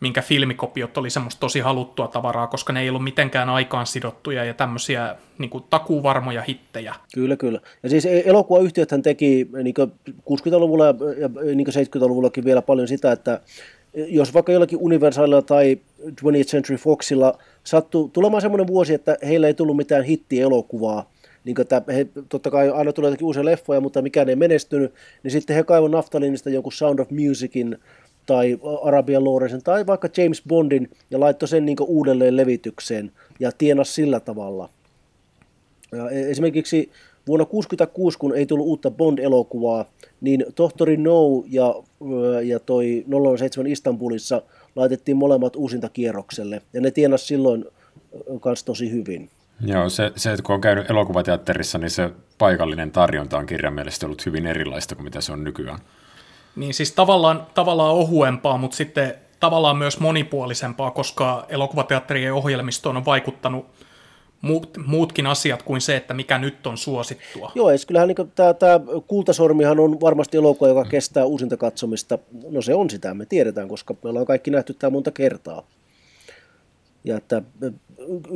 minkä filmikopiot oli semmoista tosi haluttua tavaraa, koska ne ei ollut mitenkään aikaan sidottuja ja tämmöisiä niin kuin, takuvarmoja hittejä. Kyllä, kyllä. Ja siis e- elokuvayhtiöthän teki niin 60-luvulla ja, ja niin 70-luvullakin vielä paljon sitä, että jos vaikka jollakin Universalilla tai 20th Century Foxilla sattui tulemaan semmoinen vuosi, että heillä ei tullut mitään hittielokuvaa, niin että he, totta kai aina tulee jotakin uusia leffoja, mutta mikään ei menestynyt, niin sitten he kaivoivat naftalinista jonkun Sound of Musicin tai Arabian Lawrencen tai vaikka James Bondin ja laittoi sen niin uudelleen levitykseen ja tienas sillä tavalla. Ja e, esimerkiksi vuonna 1966, kun ei tullut uutta Bond-elokuvaa, niin Tohtori No ja, ja toi 007 Istanbulissa laitettiin molemmat uusinta kierrokselle ja ne tienas silloin myös tosi hyvin. Joo, se, se, että kun on käynyt elokuvateatterissa, niin se paikallinen tarjonta on kirjaimellisesti ollut hyvin erilaista kuin mitä se on nykyään. Niin siis tavallaan, tavallaan ohuempaa, mutta sitten tavallaan myös monipuolisempaa, koska elokuvateatterien ohjelmistoon on vaikuttanut muut, muutkin asiat kuin se, että mikä nyt on suosittua. Joo, ja kyllähän niin tämä, tämä Kultasormihan on varmasti elokuva, joka kestää uusinta katsomista. No se on sitä, me tiedetään, koska me ollaan kaikki nähty tämä monta kertaa. Ja että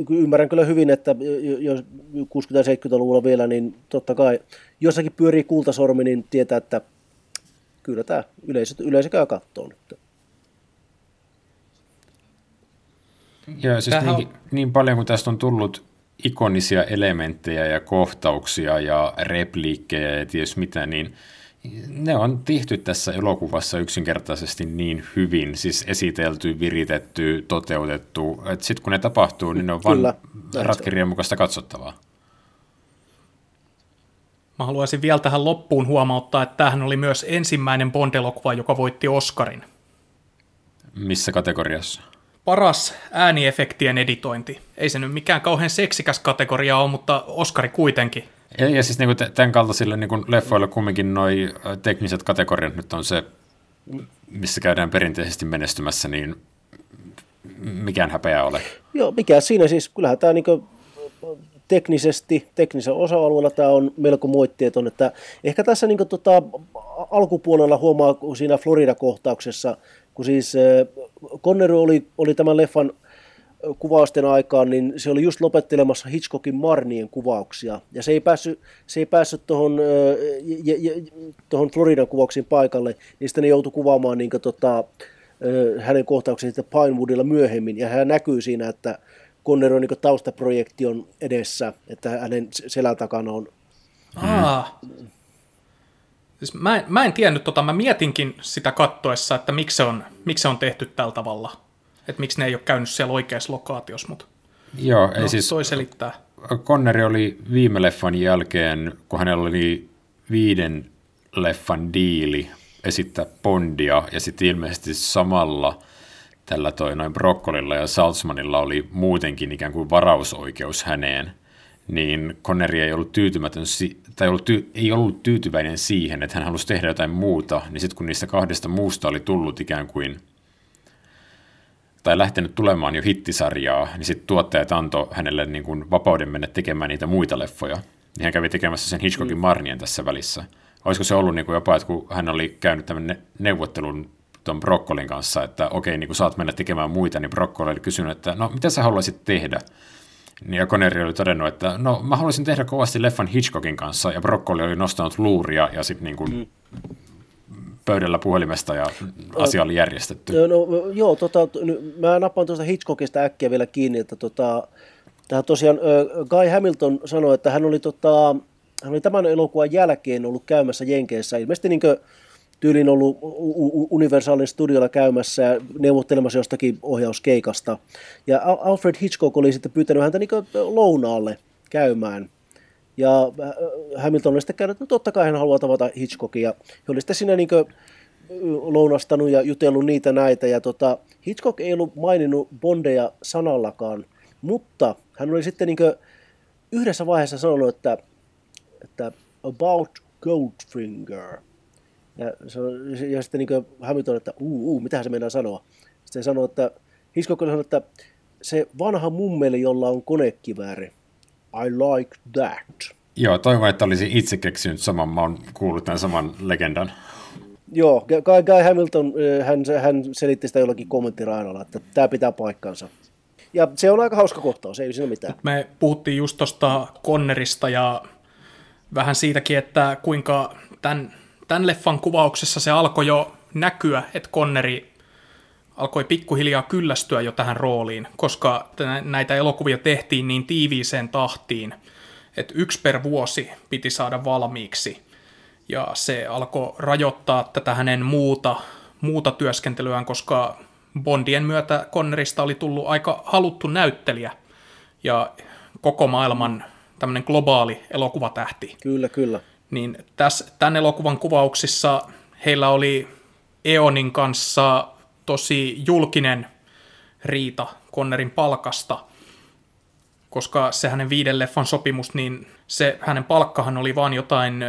ymmärrän kyllä hyvin, että jos 60-70-luvulla vielä, niin totta kai jossakin pyörii kultasormi, niin tietää, että kyllä tämä yleisö, yleisö käy kattoon nyt. Joo, siis Tähän... niin, niin paljon kuin tästä on tullut ikonisia elementtejä ja kohtauksia ja repliikkejä ja ties mitä, niin ne on tehty tässä elokuvassa yksinkertaisesti niin hyvin, siis esitelty, viritetty, toteutettu, että sitten kun ne tapahtuu, niin ne on vain ratkirjan mukaista katsottavaa. Mä haluaisin vielä tähän loppuun huomauttaa, että tämähän oli myös ensimmäinen Bond-elokuva, joka voitti Oscarin. Missä kategoriassa? Paras ääniefektien editointi. Ei se nyt mikään kauhean seksikäs kategoria ole, mutta Oscari kuitenkin. Ja, ja siis niin kuin tämän kaltaisille niin kuin leffoille kumminkin noi tekniset kategoriat nyt on se, missä käydään perinteisesti menestymässä, niin mikään häpeä ole. Joo, mikä siinä siis, kyllähän tämä niin teknisesti, teknisen osa-alueella tämä on melko moitteeton, että ehkä tässä niin kuin, tota, alkupuolella huomaa siinä Florida-kohtauksessa, kun siis Connery oli, oli tämän leffan kuvausten aikaan, niin se oli just lopettelemassa Hitchcockin Marnien kuvauksia, ja se ei päässyt, se ei päässyt tuohon, tuohon Floridan kuvauksiin paikalle, niin sitten ne joutui kuvaamaan niin kuin, tota, hänen kohtauksensa Pinewoodilla myöhemmin, ja hän näkyy siinä, että Connery niin taustaprojektion edessä, että hänen selän takana on... Aa. Siis mä, en, mä en tiennyt tota, mä mietinkin sitä kattoessa, että miksi se on, miksi se on tehty tällä tavalla. Että miksi ne ei ole käynyt siellä oikeassa lokaatiossa, mutta Joo, ei no, siis, toi selittää. Conneri oli viime leffan jälkeen, kun hänellä oli viiden Bond-leffan diili esittää Bondia, ja sitten ilmeisesti samalla tällä toi noin Brokkolilla ja Salzmanilla oli muutenkin ikään kuin varausoikeus häneen, niin Connery ei ollut tyytymätön, tai ollut ty, ei ollut tyytyväinen siihen, että hän halusi tehdä jotain muuta, niin sitten kun niistä kahdesta muusta oli tullut ikään kuin tai lähtenyt tulemaan jo hittisarjaa, niin sitten tuottajat antoi hänelle niin kuin vapauden mennä tekemään niitä muita leffoja. Niin hän kävi tekemässä sen Hitchcockin mm. Marnien tässä välissä. Olisiko se ollut niin kuin jopa, että kun hän oli käynyt tämän neuvottelun tuon Brokkolin kanssa, että okei, niin kun saat mennä tekemään muita, niin Brokkoli oli kysynyt, että no mitä sä haluaisit tehdä? Niin ja Connery oli todennut, että no mä haluaisin tehdä kovasti leffan Hitchcockin kanssa, ja Brokkoli oli nostanut luuria ja sitten niin kuin mm pöydällä puhelimesta ja asia oli järjestetty. No, no, joo, tota, mä nappaan tuosta Hitchcockista äkkiä vielä kiinni, että tota, tähän tosiaan Guy Hamilton sanoi, että hän oli, tota, hän oli tämän elokuvan jälkeen ollut käymässä Jenkeissä, ilmeisesti niin tyylin ollut Universalin studiolla käymässä ja neuvottelemassa jostakin ohjauskeikasta. Ja Alfred Hitchcock oli sitten pyytänyt häntä niin lounaalle käymään. Ja äh, Hamilton oli sitten käynyt, että no totta kai hän haluaa tavata Hitchcockia. He oli sitten siinä niin lounastanut ja jutellut niitä näitä. Ja tota, Hitchcock ei ollut maininnut Bondeja sanallakaan, mutta hän oli sitten niin yhdessä vaiheessa sanonut, että, että about Goldfinger. Ja, ja sitten niin Hamilton, että uu, uu, mitä se meinaa sanoa. Sitten sanoi, että Hitchcock oli sanonut, että se vanha mummeli, jolla on konekivääri. I like that. Joo, toivon, että olisi itse keksinyt saman. Mä oon kuullut tämän saman legendan. Joo, Guy, Guy Hamilton, hän, hän selitti sitä jollakin kommenttirainoilla, että tämä pitää paikkansa. Ja se on aika hauska kohtaus, ei siinä mitään. Me puhuttiin just tuosta Connerista ja vähän siitäkin, että kuinka tämän, tämän leffan kuvauksessa se alkoi jo näkyä, että Conneri alkoi pikkuhiljaa kyllästyä jo tähän rooliin, koska näitä elokuvia tehtiin niin tiiviiseen tahtiin, että yksi per vuosi piti saada valmiiksi. Ja se alkoi rajoittaa tätä hänen muuta, muuta työskentelyään, koska Bondien myötä Connerista oli tullut aika haluttu näyttelijä ja koko maailman tämmöinen globaali elokuvatähti. Kyllä, kyllä. Niin tässä, tämän elokuvan kuvauksissa heillä oli Eonin kanssa tosi julkinen riita Connerin palkasta, koska se hänen viiden leffan sopimus, niin se hänen palkkahan oli vain jotain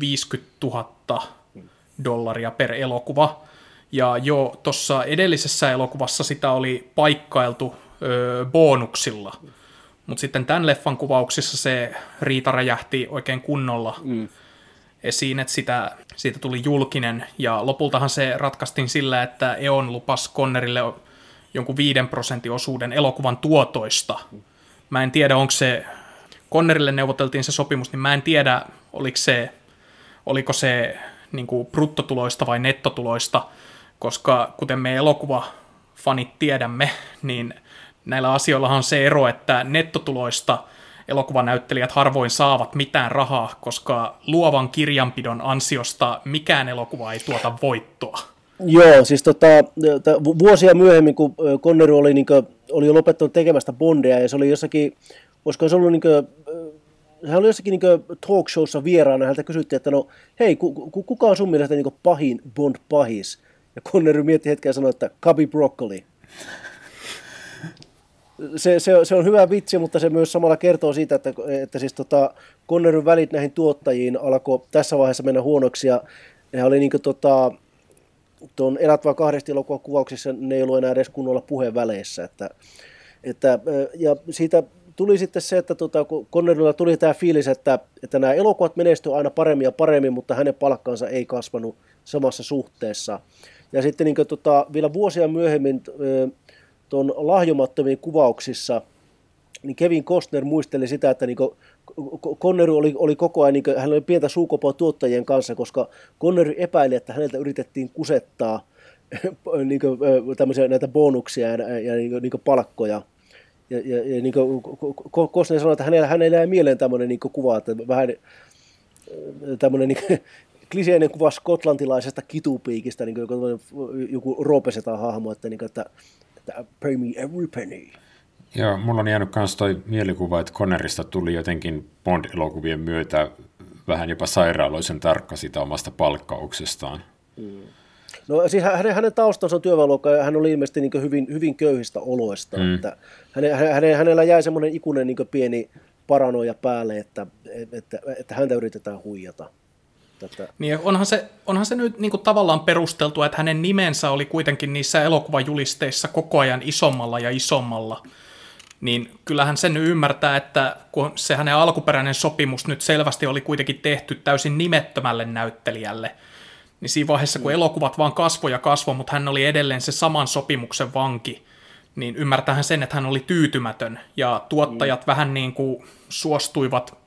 50 000 dollaria per elokuva. Ja jo tuossa edellisessä elokuvassa sitä oli paikkailtu ö, bonuksilla. Mutta sitten tämän leffan kuvauksissa se riita räjähti oikein kunnolla. Mm esiin, että sitä, siitä tuli julkinen, ja lopultahan se ratkaistiin sillä, että Eon lupas Connerille jonkun 5 prosentin osuuden elokuvan tuotoista. Mä en tiedä, onko se, Connerille neuvoteltiin se sopimus, niin mä en tiedä, oliko se, oliko se niin kuin bruttotuloista vai nettotuloista, koska kuten me elokuvafanit tiedämme, niin näillä asioilla on se ero, että nettotuloista – elokuvanäyttelijät harvoin saavat mitään rahaa, koska luovan kirjanpidon ansiosta mikään elokuva ei tuota voittoa. Joo, siis tota, vuosia myöhemmin, kun Connery oli, niin kuin, oli jo lopettanut tekemästä Bondia, ja se oli jossakin, olisiko se ollut niin kuin, hän oli jossakin niin talk showssa vieraana, häntä kysyttiin, että no hei, ku, ku, kuka on sun mielestä niin pahin Bond-pahis? Ja Connery mietti hetken ja sanoi, että Cubby Broccoli se, se, se, on hyvä vitsi, mutta se myös samalla kertoo siitä, että, että siis tota, Conneryn välit näihin tuottajiin alkoi tässä vaiheessa mennä huonoksi ja ne oli niin kuin, tota, tuon Elättävä kahdesti elokuvan kuvauksissa ne ei ollut enää edes kunnolla puheen väleissä. Että, että, ja siitä tuli sitten se, että tota, Connerilla tuli tämä fiilis, että, että nämä elokuvat menestyivät aina paremmin ja paremmin, mutta hänen palkkansa ei kasvanut samassa suhteessa. Ja sitten niin kuin, tota, vielä vuosia myöhemmin tuon lahjomattomien kuvauksissa, niin Kevin Costner muisteli sitä, että niin Connery oli, oli koko ajan, niin hän oli pientä suukopoa tuottajien kanssa, koska Connery epäili, että häneltä yritettiin kusettaa niin kuin, näitä bonuksia ja, ja niin kuin, niin palkkoja. Ja, ja, ja niin kuin, Costner sanoi, että hänellä, hänellä jäi mieleen tämmöinen niin kuva, että vähän tämmöinen niin kliseinen kuva skotlantilaisesta kitupiikistä, niin kuin joku, joku roopeseta hahmo, että, niin kuin, että että pay me every penny. Joo, mulla on jäänyt myös toi mielikuva, että Connerista tuli jotenkin Bond-elokuvien myötä vähän jopa sairaaloisen tarkka sitä omasta palkkauksestaan. Mm. No siis hänen, hänen taustansa on työväenluokka ja hän oli ilmeisesti niin hyvin, hyvin köyhistä oloista. Mm. Että häne, häne, hänellä jäi semmoinen ikuinen niin pieni paranoja päälle, että, että, että häntä yritetään huijata. Tätä. Niin onhan se, onhan se nyt niin kuin tavallaan perusteltu, että hänen nimensä oli kuitenkin niissä elokuvajulisteissa koko ajan isommalla ja isommalla. Niin kyllähän sen nyt ymmärtää, että kun se hänen alkuperäinen sopimus nyt selvästi oli kuitenkin tehty täysin nimettömälle näyttelijälle, niin siinä vaiheessa, kun mm. elokuvat vaan kasvoi ja kasvoi, mutta hän oli edelleen se saman sopimuksen vanki, niin ymmärtähän sen, että hän oli tyytymätön, ja tuottajat mm. vähän niin kuin suostuivat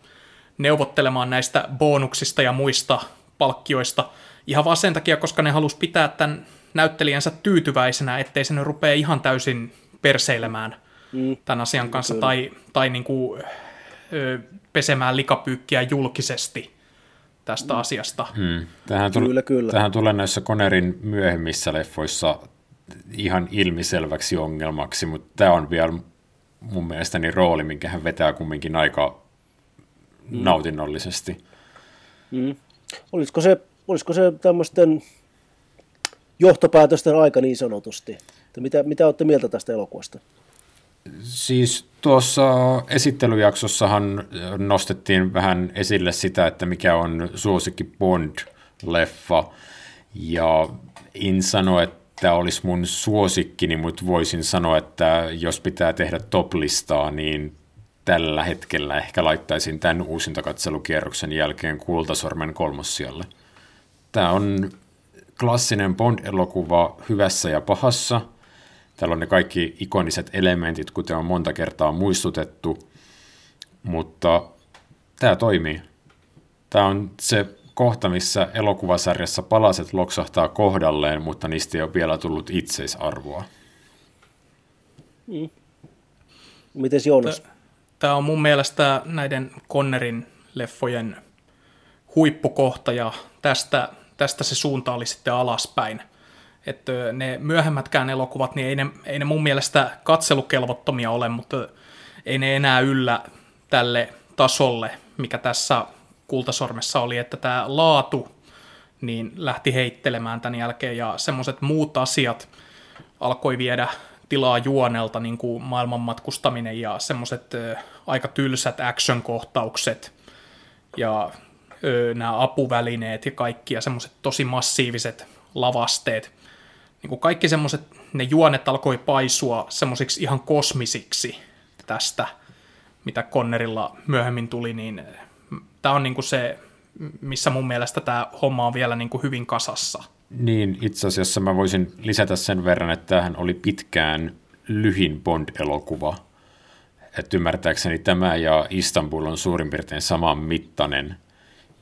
neuvottelemaan näistä bonuksista ja muista palkkioista ihan vaan sen takia, koska ne halusi pitää tämän näyttelijänsä tyytyväisenä, ettei se nyt rupea ihan täysin perseilemään mm. tämän asian kanssa kyllä. tai, tai niin kuin, ö, pesemään likapyykkiä julkisesti tästä mm. asiasta. Hmm. Tähän, tuli, kyllä, kyllä. tähän tulee näissä Konerin myöhemmissä leffoissa ihan ilmiselväksi ongelmaksi, mutta tämä on vielä mun mielestäni rooli, minkä hän vetää kumminkin aika mm. nautinnollisesti. Mm. Olisiko se, olisiko se tämmöisten johtopäätösten aika niin sanotusti? Että mitä, mitä olette mieltä tästä elokuvasta? Siis tuossa esittelyjaksossahan nostettiin vähän esille sitä, että mikä on suosikki Bond-leffa, ja en sano, että olisi mun suosikkini, mutta voisin sanoa, että jos pitää tehdä top-listaa, niin tällä hetkellä ehkä laittaisin tämän uusintakatselukierroksen jälkeen Kultasormen kolmossialle. Tämä on klassinen Bond-elokuva hyvässä ja pahassa. Täällä on ne kaikki ikoniset elementit, kuten on monta kertaa muistutettu, mutta tämä toimii. Tämä on se kohta, missä elokuvasarjassa palaset loksahtaa kohdalleen, mutta niistä ei ole vielä tullut itseisarvoa. Mm. Mites Joonas? Tämä on mun mielestä näiden Connerin leffojen huippukohta ja tästä, tästä se suunta oli sitten alaspäin. Että ne myöhemmätkään elokuvat, niin ei ne, ei ne mun mielestä katselukelvottomia ole, mutta ei ne enää yllä tälle tasolle, mikä tässä kultasormessa oli, että tämä laatu niin lähti heittelemään tämän jälkeen ja semmoiset muut asiat alkoi viedä tilaa juonelta, niin kuin maailmanmatkustaminen ja semmoiset aika tylsät action-kohtaukset ja ö, nämä apuvälineet ja kaikki ja semmoiset tosi massiiviset lavasteet. Niin kuin kaikki semmoiset, ne juonet alkoi paisua semmoisiksi ihan kosmisiksi tästä, mitä Connerilla myöhemmin tuli, niin tämä on niin kuin se, missä mun mielestä tämä homma on vielä niin kuin hyvin kasassa. Niin, itse asiassa mä voisin lisätä sen verran, että tämähän oli pitkään lyhin Bond-elokuva. Että ymmärtääkseni tämä ja Istanbul on suurin piirtein saman mittainen.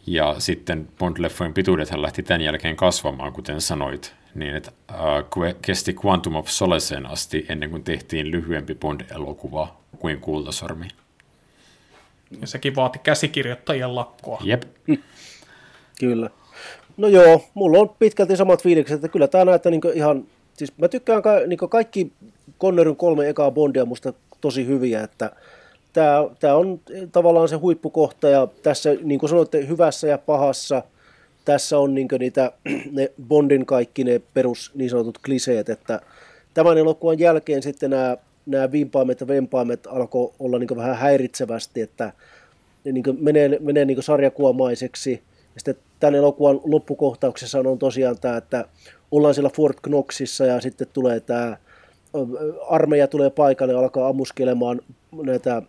Ja sitten Bond-leffojen pituudethan lähti tämän jälkeen kasvamaan, kuten sanoit, niin että äh, kesti Quantum of Solaceen asti ennen kuin tehtiin lyhyempi Bond-elokuva kuin Kultasormi. Ja sekin vaati käsikirjoittajien lakkoa. Jep. Kyllä. No joo, mulla on pitkälti samat fiilikset, että kyllä tämä näyttää niin ihan, siis mä tykkään ka, niin kaikki Connerin kolme ekaa Bondia musta tosi hyviä, että tämä, tämä on tavallaan se huippukohta ja tässä, niin kuin sanoitte, hyvässä ja pahassa, tässä on niin niitä, ne Bondin kaikki ne perus niin sanotut kliseet, että tämän elokuvan jälkeen sitten nämä, nämä vimpaimet ja vempaimet alkoi olla niin vähän häiritsevästi, että ne niin menee, menee niin sarjakuomaiseksi, ja sitten tämän elokuvan loppukohtauksessa on tosiaan tämä, että ollaan siellä Fort Knoxissa ja sitten tulee tämä armeija tulee paikalle ja alkaa ammuskelemaan näitä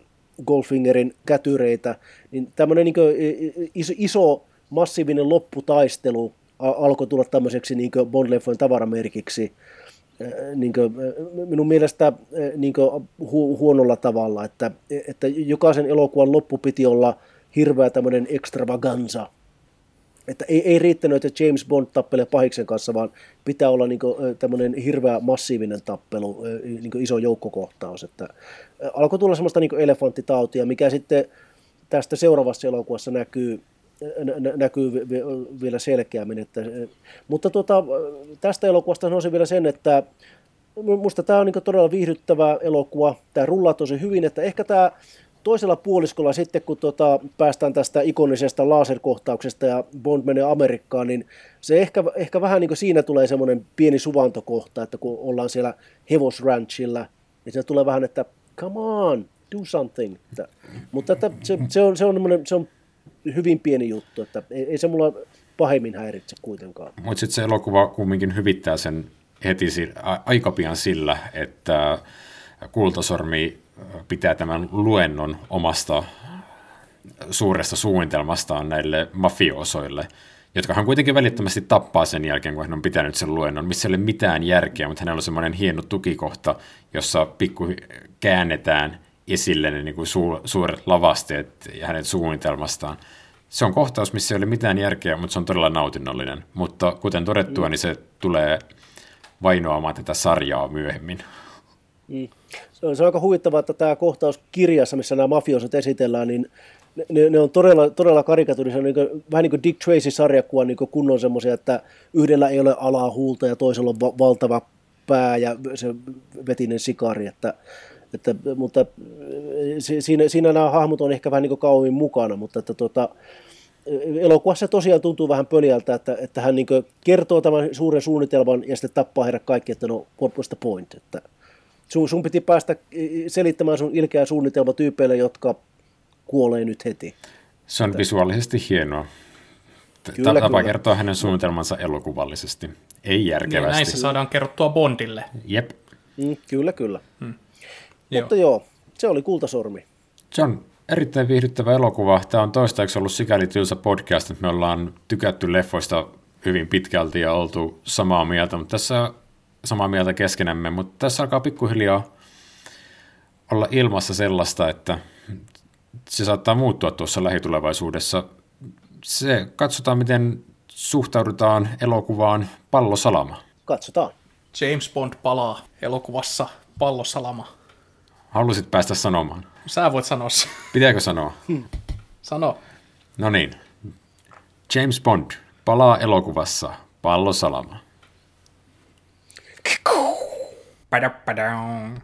Goldfingerin kätyreitä, niin tämmöinen niin iso, iso massiivinen lopputaistelu alkoi tulla tämmöiseksi niin Bond-leffojen tavaramerkiksi. Niin kuin, minun mielestä niin hu- huonolla tavalla, että, että jokaisen elokuvan loppu piti olla hirveä tämmöinen extravaganza, että ei, ei riittänyt, että James Bond tappelee pahiksen kanssa, vaan pitää olla niin tämmöinen hirveä massiivinen tappelu, niin iso joukkokohtaus. Että alkoi tulla semmoista niin elefanttitautia, mikä sitten tästä seuraavassa elokuvassa näkyy, näkyy vielä selkeämmin. Että, mutta tuota, tästä elokuvasta sanoisin vielä sen, että minusta tämä on niin todella viihdyttävä elokuva. Tämä rullaa tosi hyvin, että ehkä tämä toisella puoliskolla sitten, kun tota, päästään tästä ikonisesta laserkohtauksesta ja Bond menee Amerikkaan, niin se ehkä, ehkä vähän niin kuin siinä tulee semmoinen pieni suvantokohta, että kun ollaan siellä hevosranchilla, niin se tulee vähän, että come on, do something. Että, mutta että se, se, on, se, on se on hyvin pieni juttu, että ei, ei se mulla pahemmin häiritse kuitenkaan. Mutta sitten se elokuva kumminkin hyvittää sen heti aika pian sillä, että Kultasormi pitää tämän luennon omasta suuresta suunnitelmastaan näille mafiosoille, jotka hän kuitenkin välittömästi tappaa sen jälkeen, kun hän on pitänyt sen luennon, missä ei ole mitään järkeä, mutta hänellä on semmoinen hieno tukikohta, jossa pikku käännetään esille ne niin kuin suuret lavasteet ja hänen suunnitelmastaan. Se on kohtaus, missä ei ole mitään järkeä, mutta se on todella nautinnollinen. Mutta kuten todettua, niin se tulee vainoamaan tätä sarjaa myöhemmin. Mm. Se, on, aika huvittavaa, että tämä kohtaus kirjassa, missä nämä mafioset esitellään, niin ne, ne on todella, todella karikaturisia, niin vähän niin kuin Dick Tracy-sarjakuva niin kuin kunnon semmoisia, että yhdellä ei ole alaa huulta ja toisella on va- valtava pää ja se vetinen sikari, että, että, mutta siinä, siinä nämä hahmot on ehkä vähän niin kuin kauemmin mukana, mutta että tota, elokuvassa tosiaan tuntuu vähän pöliältä, että, että hän niin kertoo tämän suuren suunnitelman ja sitten tappaa heidät kaikki, että no what was the point, että sun, sun piti päästä selittämään sun ilkeä suunnitelma tyypeille, jotka kuolee nyt heti. Se on visuaalisesti hienoa. Kyllä, Tapa kyllä. kertoa hänen suunnitelmansa elokuvallisesti, ei järkevästi. Niin, näin se saadaan kerrottua Bondille. Jep. Mm, kyllä, kyllä. Hmm. Mutta joo. joo, se oli Kultasormi. Se on erittäin viihdyttävä elokuva. Tämä on toistaiseksi ollut sikäli tylsä podcast, että me ollaan tykätty leffoista hyvin pitkälti ja oltu samaa mieltä, mutta tässä samaa mieltä keskenämme, mutta tässä alkaa pikkuhiljaa olla ilmassa sellaista, että se saattaa muuttua tuossa lähitulevaisuudessa. Se katsotaan, miten suhtaudutaan elokuvaan Pallosalama. Katsotaan. James Bond palaa elokuvassa Pallosalama. Halusit päästä sanomaan? Sä voit sanoa Pitääkö sanoa? Sano. No niin. James Bond palaa elokuvassa Pallosalama. Ba-da-ba-down.